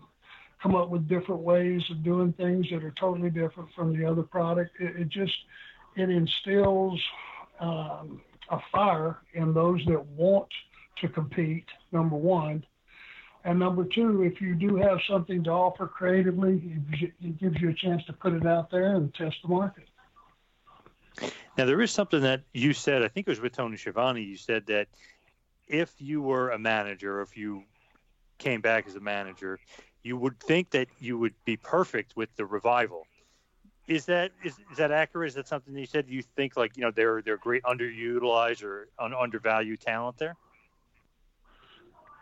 come up with different ways of doing things that are totally different from the other product. It, it just it instills um, a fire in those that want to compete. Number one, and number two, if you do have something to offer creatively, it gives you a chance to put it out there and test the market. Now, there is something that you said, I think it was with Tony Schiavone, you said that if you were a manager, if you came back as a manager, you would think that you would be perfect with the revival. Is that is, is that accurate? Is that something that you said? Do You think like you know they're they're great underutilized or un, undervalued talent there?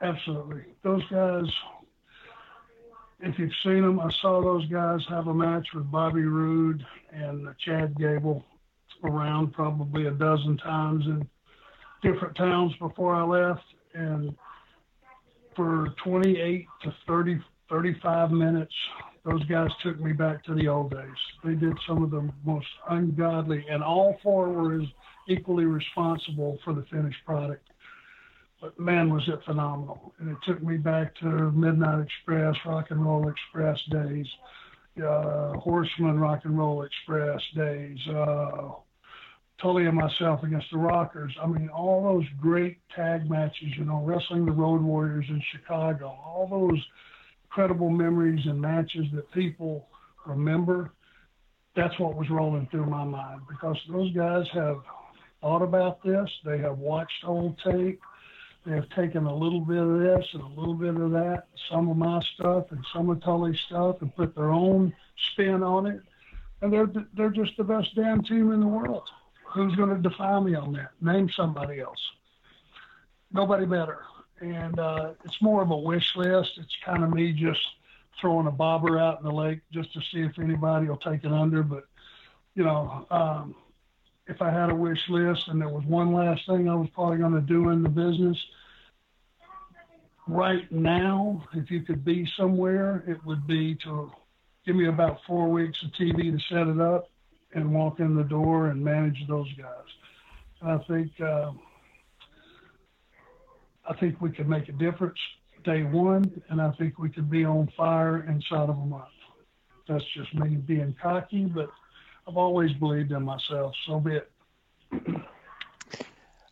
Absolutely, those guys. If you've seen them, I saw those guys have a match with Bobby Roode and Chad Gable around probably a dozen times in different towns before I left, and for 28 to 30, 35 minutes, those guys took me back to the old days. They did some of the most ungodly, and all four were equally responsible for the finished product. But man, was it phenomenal! And it took me back to Midnight Express, Rock and Roll Express days, uh, Horseman Rock and Roll Express days, uh, Tully and myself against the Rockers. I mean, all those great tag matches, you know, wrestling the Road Warriors in Chicago, all those incredible memories and matches that people remember. That's what was rolling through my mind because those guys have thought about this. They have watched old tape. They have taken a little bit of this and a little bit of that, some of my stuff and some of Tully's stuff, and put their own spin on it. And they're they're just the best damn team in the world who's going to defy me on that? Name somebody else. Nobody better. And uh, it's more of a wish list. It's kind of me just throwing a bobber out in the lake just to see if anybody will take it under. But, you know, um, if I had a wish list and there was one last thing I was probably going to do in the business, right now, if you could be somewhere, it would be to give me about four weeks of TV to set it up and walk in the door and manage those guys. And I think uh, I think we could make a difference day one, and I think we could be on fire inside of a month. That's just me being cocky, but I've always believed in myself. So be it.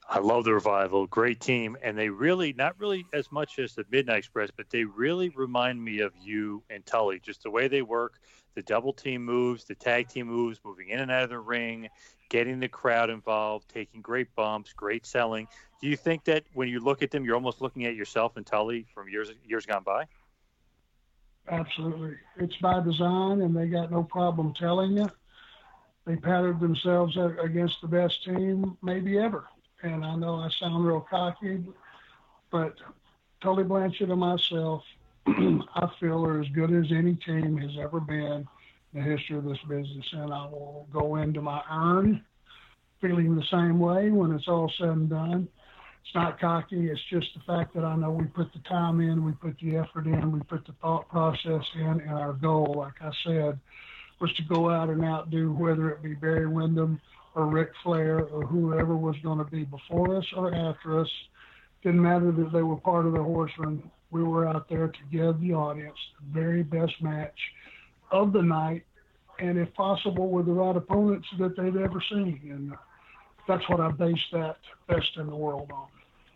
I love the revival. Great team, and they really not really as much as the Midnight Express, but they really remind me of you and Tully. Just the way they work, the double team moves, the tag team moves, moving in and out of the ring, getting the crowd involved, taking great bumps, great selling. Do you think that when you look at them, you're almost looking at yourself and Tully from years years gone by? Absolutely, it's by design, and they got no problem telling you. They patterned themselves against the best team maybe ever, and I know I sound real cocky, but Tully Blanchard and myself I feel are as good as any team has ever been in the history of this business. And I will go into my urn feeling the same way when it's all said and done. It's not cocky. It's just the fact that I know we put the time in, we put the effort in, we put the thought process in, and our goal, like I said, was to go out and outdo whether it be Barry Windham or Ric Flair or whoever was going to be before us or after us. Didn't matter that they were part of the horsemen we were out there to give the audience the very best match of the night, and if possible, with the right opponents that they've ever seen. And that's what I base that best in the world on.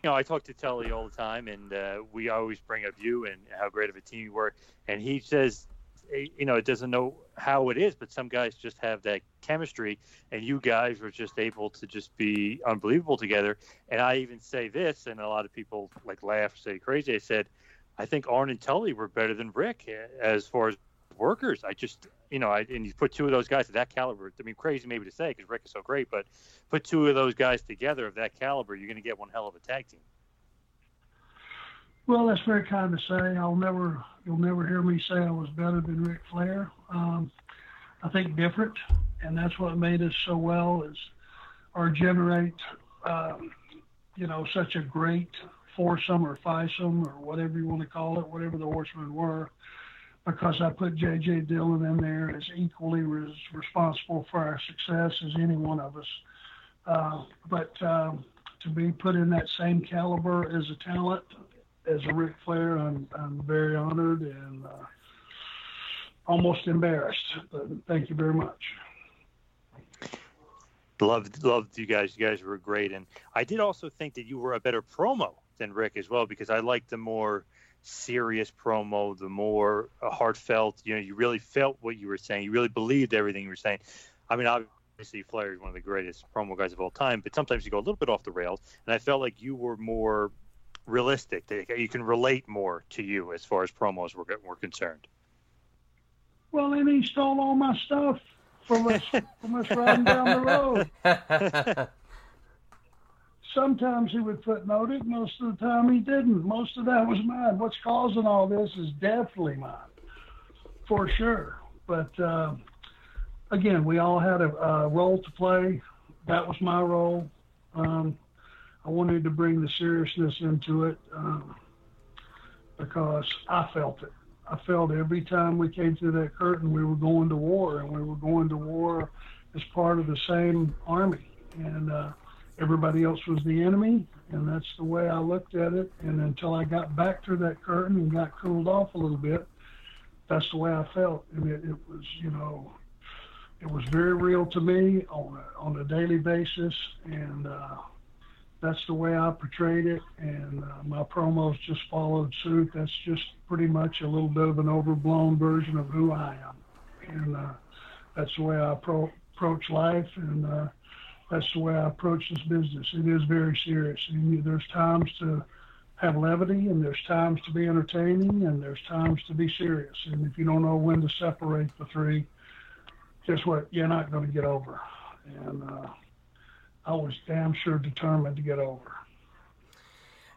You know, I talk to Tully all the time, and uh, we always bring up you and how great of a team you were. And he says, Eh, you know, it doesn't know how it is, but some guys just have that chemistry, and you guys were just able to just be unbelievable together. And I even say this, and a lot of people like laugh, say crazy. I said, I think Arn and Tully were better than Ric eh, as far as workers. I just, you know, I, and you put two of those guys of that caliber. I mean, crazy maybe to say because Ric is so great, but put two of those guys together of that caliber, you're going to get one hell of a tag team. Well, that's very kind to say. I'll never, you'll never hear me say I was better than Ric Flair. Um, I think different, and that's what made us so well is our generate um, you know, such a great foursome or fivesome or whatever you want to call it, whatever the horsemen were, because I put J.J. Dillon in there as equally res- responsible for our success as any one of us. Uh, but um, to be put in that same caliber as a talent as a Ric Flair, I'm, I'm very honored and uh, almost embarrassed. But thank you very much. Loved, loved you guys. You guys were great, and I did also think that you were a better promo than Ric as well because I liked the more serious promo, the more heartfelt. You know, you really felt what you were saying. You really believed everything you were saying. I mean, obviously Flair is one of the greatest promo guys of all time, but sometimes you go a little bit off the rails, and I felt like you were more realistic. That you can relate more to you as far as promos were, were concerned. Well, then he stole all my stuff from us from us riding down the road. Sometimes he would footnote it. Most of the time he didn't. Most of that was mine. What's causing all this is definitely mine, for sure. But uh, again, we all had a, a, role to play. That was my role. Um, I wanted to bring the seriousness into it um, because I felt it. I felt every time we came through that curtain, we were going to war, and we were going to war as part of the same army, and uh, everybody else was the enemy, and that's the way I looked at it. And until I got back through that curtain and got cooled off a little bit, that's the way I felt, and it, it was, you know, it was very real to me on a, on a daily basis, and uh, that's the way I portrayed it, and uh, my promos just followed suit. That's just pretty much a little bit of an overblown version of who I am, and uh, that's the way I pro- approach life, and uh, that's the way I approach this business. It is very serious. And there's times to have levity, and there's times to be entertaining, and there's times to be serious. And if you don't know when to separate the three, guess what? You're not going to get over. And uh, I was damn sure determined to get over.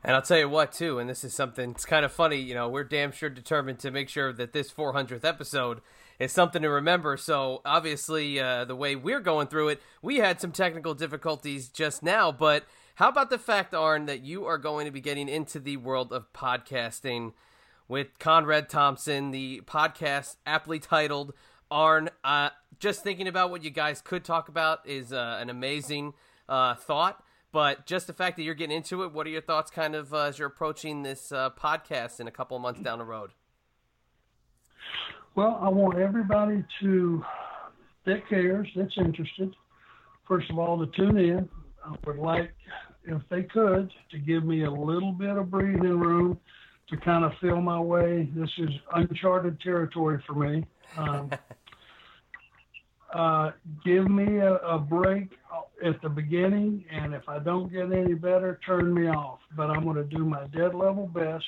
And I'll tell you what, too, and this is something, it's kind of funny, you know, we're damn sure determined to make sure that this 400th episode is something to remember. So, obviously, uh, the way we're going through it, we had some technical difficulties just now, but how about the fact, Arn, that you are going to be getting into the world of podcasting with Conrad Thompson, the podcast aptly titled Arn? Uh, just thinking about what you guys could talk about is uh, an amazing uh, thought. But just the fact that you're getting into it, what are your thoughts kind of uh, as you're approaching this uh, podcast in a couple of months down the road? Well, I want everybody to that cares, that's interested, first of all, to tune in. I would like, if they could, to give me a little bit of breathing room to kind of feel my way. This is uncharted territory for me. Um, uh, give me a, a, break at the beginning, and if I don't get any better, turn me off. But I'm going to do my dead level best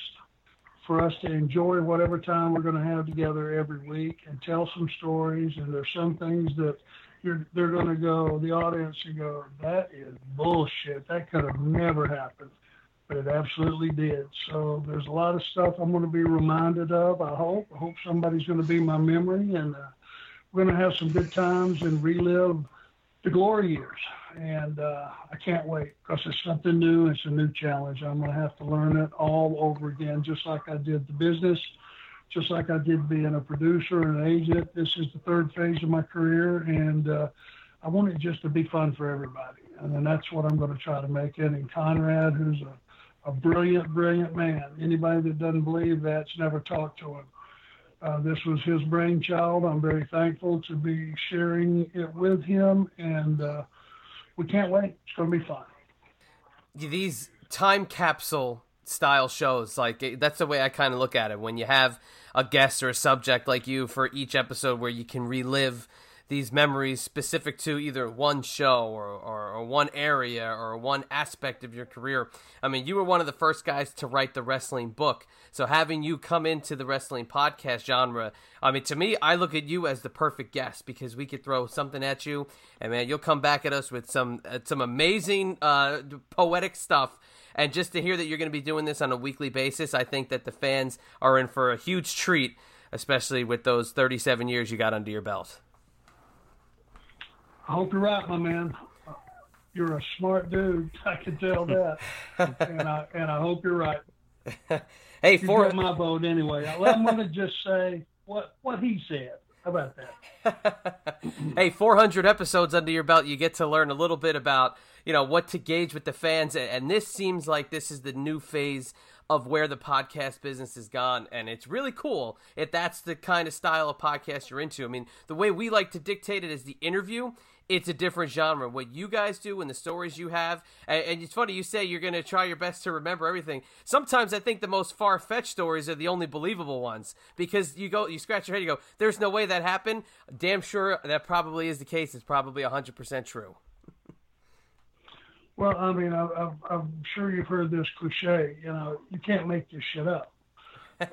for us to enjoy whatever time we're going to have together every week and tell some stories. And there's some things that they're going to go, the audience will go, that is bullshit. That could have never happened. But it absolutely did. So there's a lot of stuff I'm going to be reminded of. I hope. I hope somebody's going to be my memory, and uh, we're going to have some good times and relive the glory years. And uh, I can't wait because it's something new. It's a new challenge. I'm going to have to learn it all over again, just like I did the business, just like I did being a producer and an agent. This is the third phase of my career, and uh, I want it just to be fun for everybody. And then that's what I'm going to try to make it. And Conrad, who's a, a brilliant, brilliant man. Anybody that doesn't believe that's never talked to him. Uh, this was his brainchild. I'm very thankful to be sharing it with him, and uh, we can't wait. It's going to be fun. These time capsule style shows, like that's the way I kind of look at it. When you have a guest or a subject like you for each episode, where you can relive these memories specific to either one show or, or, or, one area or one aspect of your career. I mean, you were one of the first guys to write the wrestling book. So having you come into the wrestling podcast genre, I mean, to me, I look at you as the perfect guest because we could throw something at you, and man, you'll come back at us with some uh, some amazing uh, poetic stuff. And just to hear that you're going to be doing this on a weekly basis, I think that the fans are in for a huge treat, especially with those 37 years you got under your belt. I hope you're right, my man. you're a smart dude. I can tell that, and I and I hope you're right. hey, you for my vote anyway. I'm going to just say what what he said. How about that? hey, 400 episodes under your belt, you get to learn a little bit about you know what to gauge with the fans, and this seems like this is the new phase of where the podcast business has gone, and it's really cool if that's the kind of style of podcast you're into. I mean, the way we like to dictate it is the interview it's a different genre. What you guys do and the stories you have, and, and it's funny you say you're going to try your best to remember everything. Sometimes I think the most far fetched stories are the only believable ones because you go, you scratch your head, you go, "There's no way that happened." Damn sure that probably is the case. It's probably hundred percent true. well, I mean, I, I'm sure you've heard this cliche. You know, you can't make this shit up,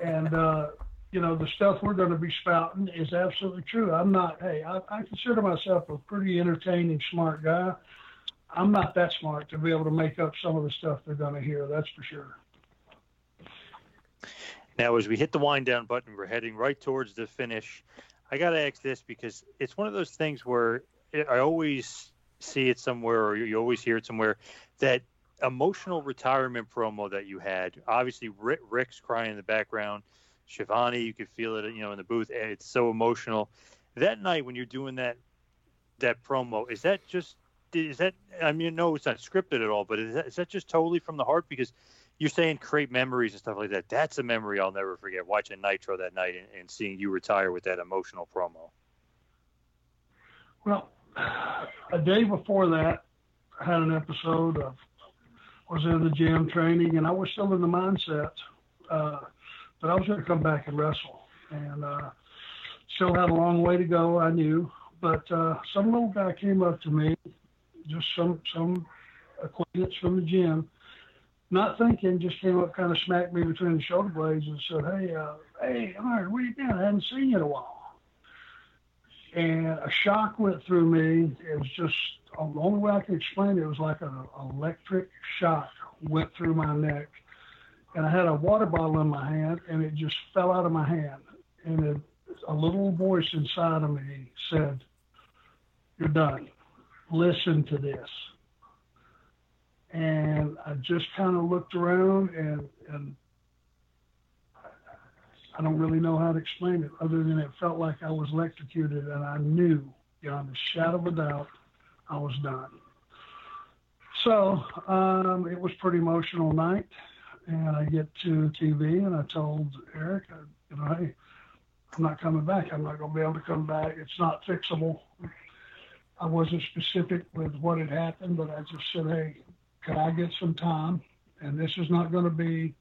and. uh you know, the stuff we're going to be spouting is absolutely true. I'm not, hey, I, I consider myself a pretty entertaining, smart guy. I'm not that smart to be able to make up some of the stuff they're going to hear. That's for sure. Now, as we hit the wind down button, we're heading right towards the finish. I got to ask this because it's one of those things where I always see it somewhere, or you always hear it somewhere, that emotional retirement promo that you had. Obviously, Ric's crying in the background. Schiavone, you could feel it, you know, in the booth. It's so emotional. That night when you're doing that that promo, is that just is that I mean, no, it's not scripted at all, but is that, is that just totally from the heart? Because you're saying create memories and stuff like that. That's a memory I'll never forget. Watching Nitro that night and, and seeing you retire with that emotional promo. Well, a day before that, I had an episode of was in the gym training, and I was still in the mindset. Uh, but I was going to come back and wrestle, and uh, still had a long way to go. I knew, but uh, some little guy came up to me, just some some acquaintance from the gym, not thinking, just came up, kind of smacked me between the shoulder blades, and said, "Hey, uh, hey, Arn, where you been? I hadn't seen you in a while." And a shock went through me. It was just the only way I can explain it. It was like an electric shock went through my neck and I had a water bottle in my hand, and it just fell out of my hand. And it, a little voice inside of me said, "You're done. Listen to this." And I just kind of looked around, and and I don't really know how to explain it, other than it felt like I was electrocuted, and I knew beyond a shadow of a doubt I was done. So um, it was pretty emotional night and I get to TV and I told Eric, you know, hey, I'm not coming back. I'm not going to be able to come back. It's not fixable. I wasn't specific with what had happened, but I just said, hey, can I get some time? And this is not going to be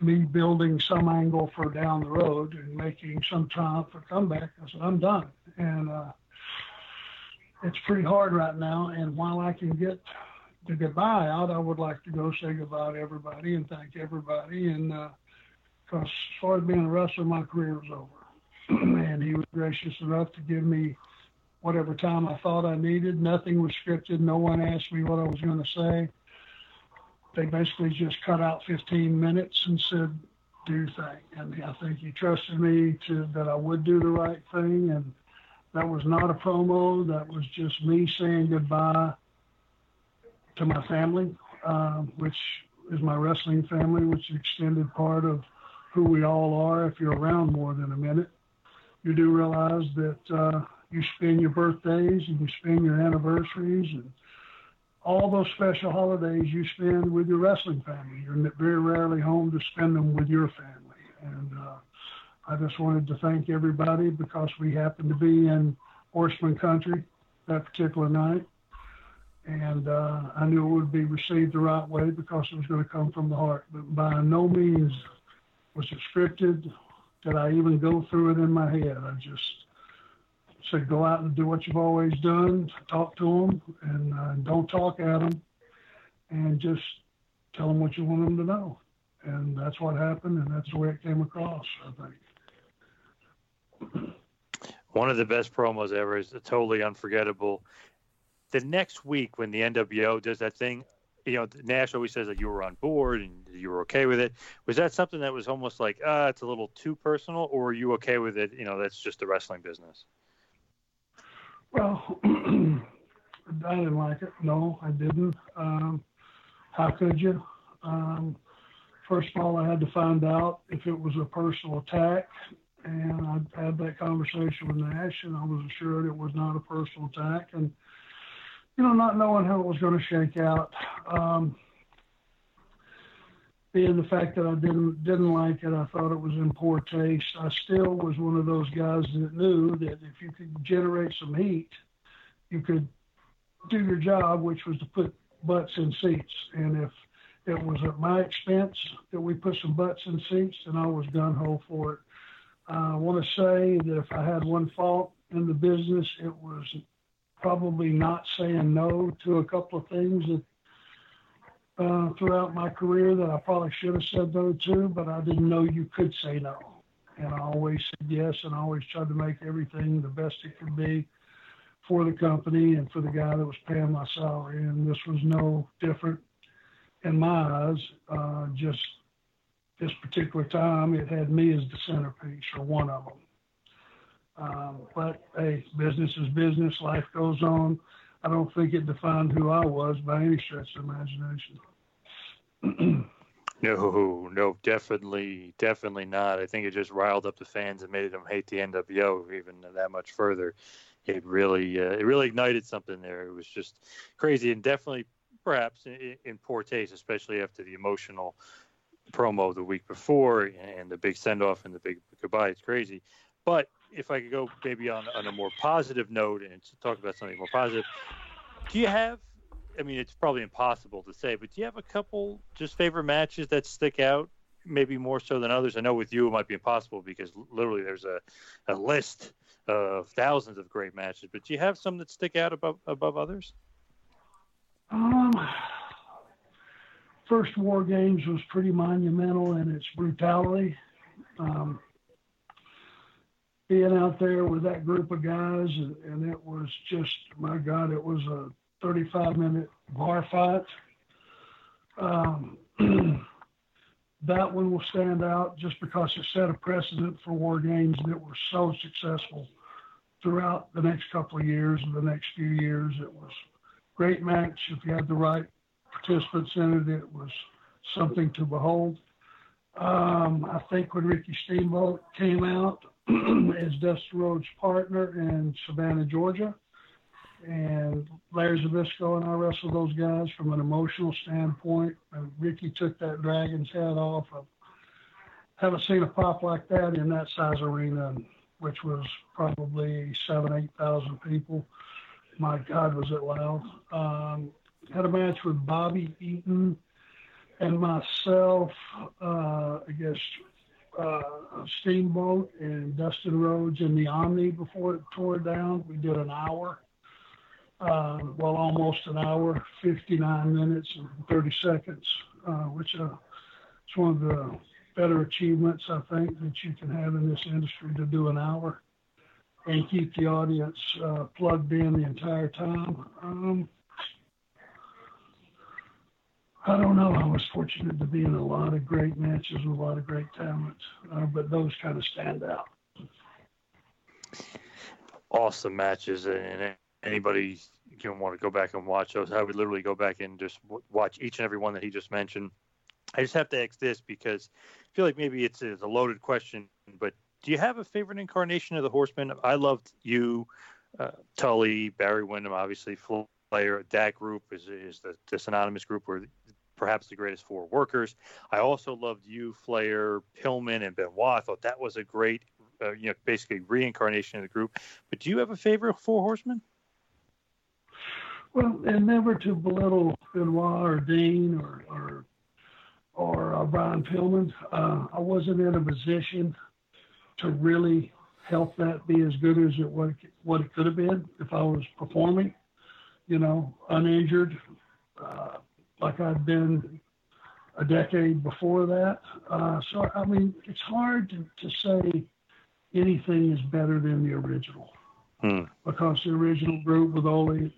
me building some angle for down the road and making some time for comeback. I said, I'm done. And uh, it's pretty hard right now. And while I can get the goodbye out, I would like to go say goodbye to everybody and thank everybody. And because uh, as far as being a wrestler, my career was over. and he was gracious enough to give me whatever time I thought I needed. Nothing was scripted. No one asked me what I was going to say. They basically just cut out 15 minutes and said, "Do thing." And I think he trusted me to that I would do the right thing. And that was not a promo. That was just me saying goodbye to my family, uh, which is my wrestling family, which is an extended part of who we all are. If you're around more than a minute, you do realize that uh, you spend your birthdays and you spend your anniversaries and all those special holidays you spend with your wrestling family. You're very rarely home to spend them with your family. And uh, I just wanted to thank everybody because we happened to be in Horseman Country that particular night and uh, I knew it would be received the right way because it was going to come from the heart. But by no means was it scripted. Did I even go through it in my head? I just said, go out and do what you've always done. Talk to them, and uh, don't talk at them, and just tell them what you want them to know. And that's what happened, and that's the way it came across. I think. One of the best promos ever is totally unforgettable the next week when the NWO does that thing, you know, Nash always says that you were on board and you were okay with it. Was that something that was almost like, ah, uh, it's a little too personal, or are you okay with it? You know, that's just the wrestling business. Well, I didn't like it. No, I didn't. Um, how could you? Um, first of all, I had to find out if it was a personal attack, and I had that conversation with Nash, and I was assured it was not a personal attack. And you know, not knowing how it was going to shake out, um, being the fact that I didn't didn't like it, I thought it was in poor taste. I still was one of those guys that knew that if you could generate some heat, you could do your job, which was to put butts in seats. And if it was at my expense that we put some butts in seats, then I was gun ho for it. Uh, I want to say that if I had one fault in the business, it was probably not saying no to a couple of things that uh, throughout my career that I probably should have said no to, but I didn't know you could say no. And I always said yes, and I always tried to make everything the best it could be for the company and for the guy that was paying my salary. And this was no different in my eyes. Uh, just this particular time, it had me as the centerpiece or one of them. Um, but hey, business is business. Life goes on. I don't think it defined who I was by any stretch of imagination. no, no, definitely, definitely not. I think it just riled up the fans and made them hate the NWO even that much further. It really, uh, it really ignited something there. It was just crazy and definitely, perhaps, in, in poor taste, especially after the emotional promo the week before and the big send off and the big goodbye. It's crazy. But if I could go maybe on, on a more positive note and talk about something more positive, do you have? I mean, it's probably impossible to say, but do you have a couple just favorite matches that stick out? Maybe more so than others. I know with you it might be impossible because literally there's a, a list of thousands of great matches. But do you have some that stick out above above others? Um, first War Games was pretty monumental in its brutality. Um, being out there with that group of guys, and, and it was just, my God, it was a 35 minute bar fight. Um, that one will stand out just because it set a precedent for war games that were so successful throughout the next couple of years and the next few years. It was great match. If you had the right participants in it, it was something to behold. Um, I think when Ricky Steamboat came out, as Dusty Rhodes' partner in Savannah, Georgia. And Larry Zbyszko and I wrestled those guys from an emotional standpoint. And Ricky took that dragon's head off. I haven't seen a pop like that in that size arena, which was probably seven, eight thousand people. My God, was it loud! Um, had a match with Bobby Eaton and myself uh, against uh, Steamboat and Dustin Rhodes in the Omni before it tore down. We did an hour, uh, well, almost an hour, 59 minutes and 30 seconds, uh, which uh, is one of the better achievements I think that you can have in this industry to do an hour and keep the audience uh, plugged in the entire time. Um, I don't know. I was fortunate to be in a lot of great matches with a lot of great talent, uh, but those kind of stand out. Awesome matches, and anybody can want to go back and watch those. I would literally go back and just watch each and every one that he just mentioned. I just have to ask this because I feel like maybe it's, it's a loaded question, but do you have a favorite incarnation of the Horsemen? I loved you, uh, Tully, Barry Windham, obviously. Flair, that group is, is the, the synonymous group where perhaps the greatest four workers. I also loved you, Flair, Pillman, and Benoit. I thought that was a great, uh, you know, basically reincarnation of the group. But do you have a favorite four horsemen? Well, and never to belittle Benoit or Dean or or, or uh, Brian Pillman. Uh, I wasn't in a position to really help that be as good as it what what it could have been if I was performing, you know, uninjured. Uh, like I'd been a decade before that. Uh, so, I mean, it's hard to, to say anything is better than the original hmm. because the original group with Ole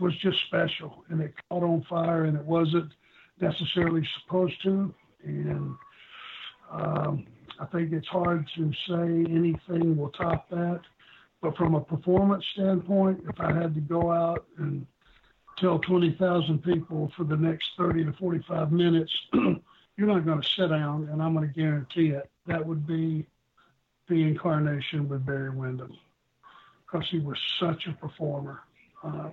was just special and it caught on fire and it wasn't necessarily supposed to. And um, I think it's hard to say anything will top that. But from a performance standpoint, if I had to go out and tell 20,000 people for the next 30 to 45 minutes, you're not going to sit down, and I'm going to guarantee it. That would be the incarnation with Barry Windham because he was such a performer. Uh,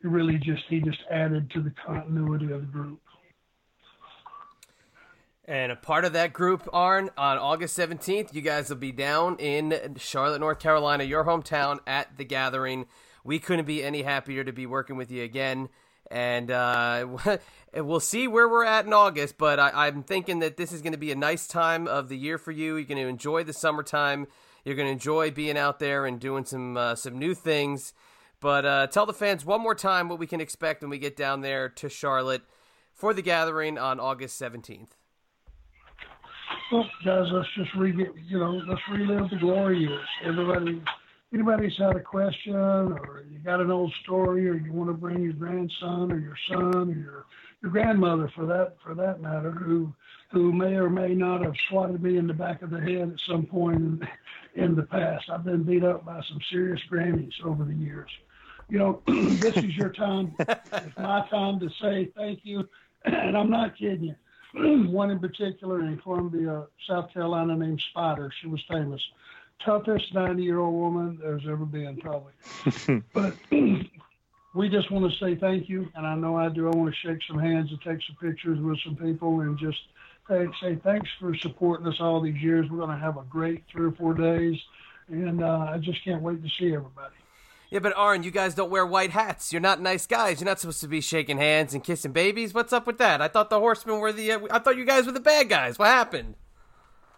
he really just he just added to the continuity of the group. And a part of that group, Arn, on August 17th, you guys will be down in Charlotte, North Carolina, your hometown, at the gathering. We couldn't be any happier to be working with you again. And uh, we'll see where we're at in August, but I, am thinking that this is going to be a nice time of the year for you. You're going to enjoy the summertime. You're going to enjoy being out there and doing some uh, some new things. But uh, tell the fans one more time what we can expect when we get down there to Charlotte for the gathering on August 17th. Well, guys, let's just re you know, let's relive the glory years. Everybody, anybody's had a question, or you got an old story, or you want to bring your grandson or your son or your your grandmother, for that for that matter, who who may or may not have swatted me in the back of the head at some point in, in the past. I've been beat up by some serious Grammys over the years. You know, this is your time. it's my time to say thank you, and I'm not kidding you. one in particular in Columbia, South Carolina, named Spider. She was famous. Toughest 90 year old woman there's ever been, probably. but we just want to say thank you. And I know I do. I want to shake some hands and take some pictures with some people and just say thanks for supporting us all these years. We're going to have a great three or four days. And uh, I just can't wait to see everybody. Yeah, but Arn, you guys don't wear white hats. You're not nice guys. You're not supposed to be shaking hands and kissing babies. What's up with that? I thought the horsemen were the. Uh, I thought you guys were the bad guys. What happened?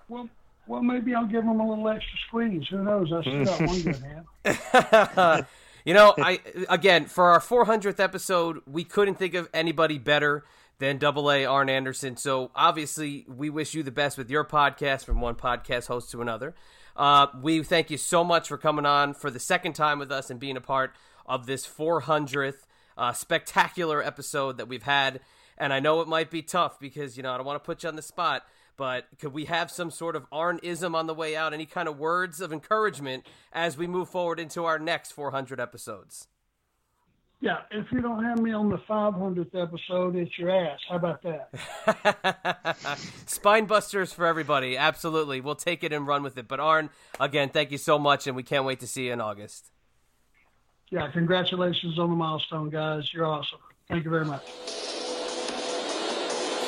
Well, well, maybe I'll give them a little extra squeeze. Who knows? I still got one good hand. you know, I again for our 400th episode, we couldn't think of anybody better than Double A Arn Anderson. So obviously, we wish you the best with your podcast from one podcast host to another. Uh, we thank you so much for coming on for the second time with us and being a part of this 400th uh, spectacular episode that we've had. And I know it might be tough because, you know, I don't want to put you on the spot, but could we have some sort of Arnism on the way out? Any kind of words of encouragement as we move forward into our next 400 episodes? Yeah, if you don't have me on the 500th episode, it's your ass. How about that? Spine busters for everybody. Absolutely. We'll take it and run with it. But Arn, again, thank you so much, and we can't wait to see you in August. Yeah, congratulations on the milestone, guys. You're awesome. Thank you very much.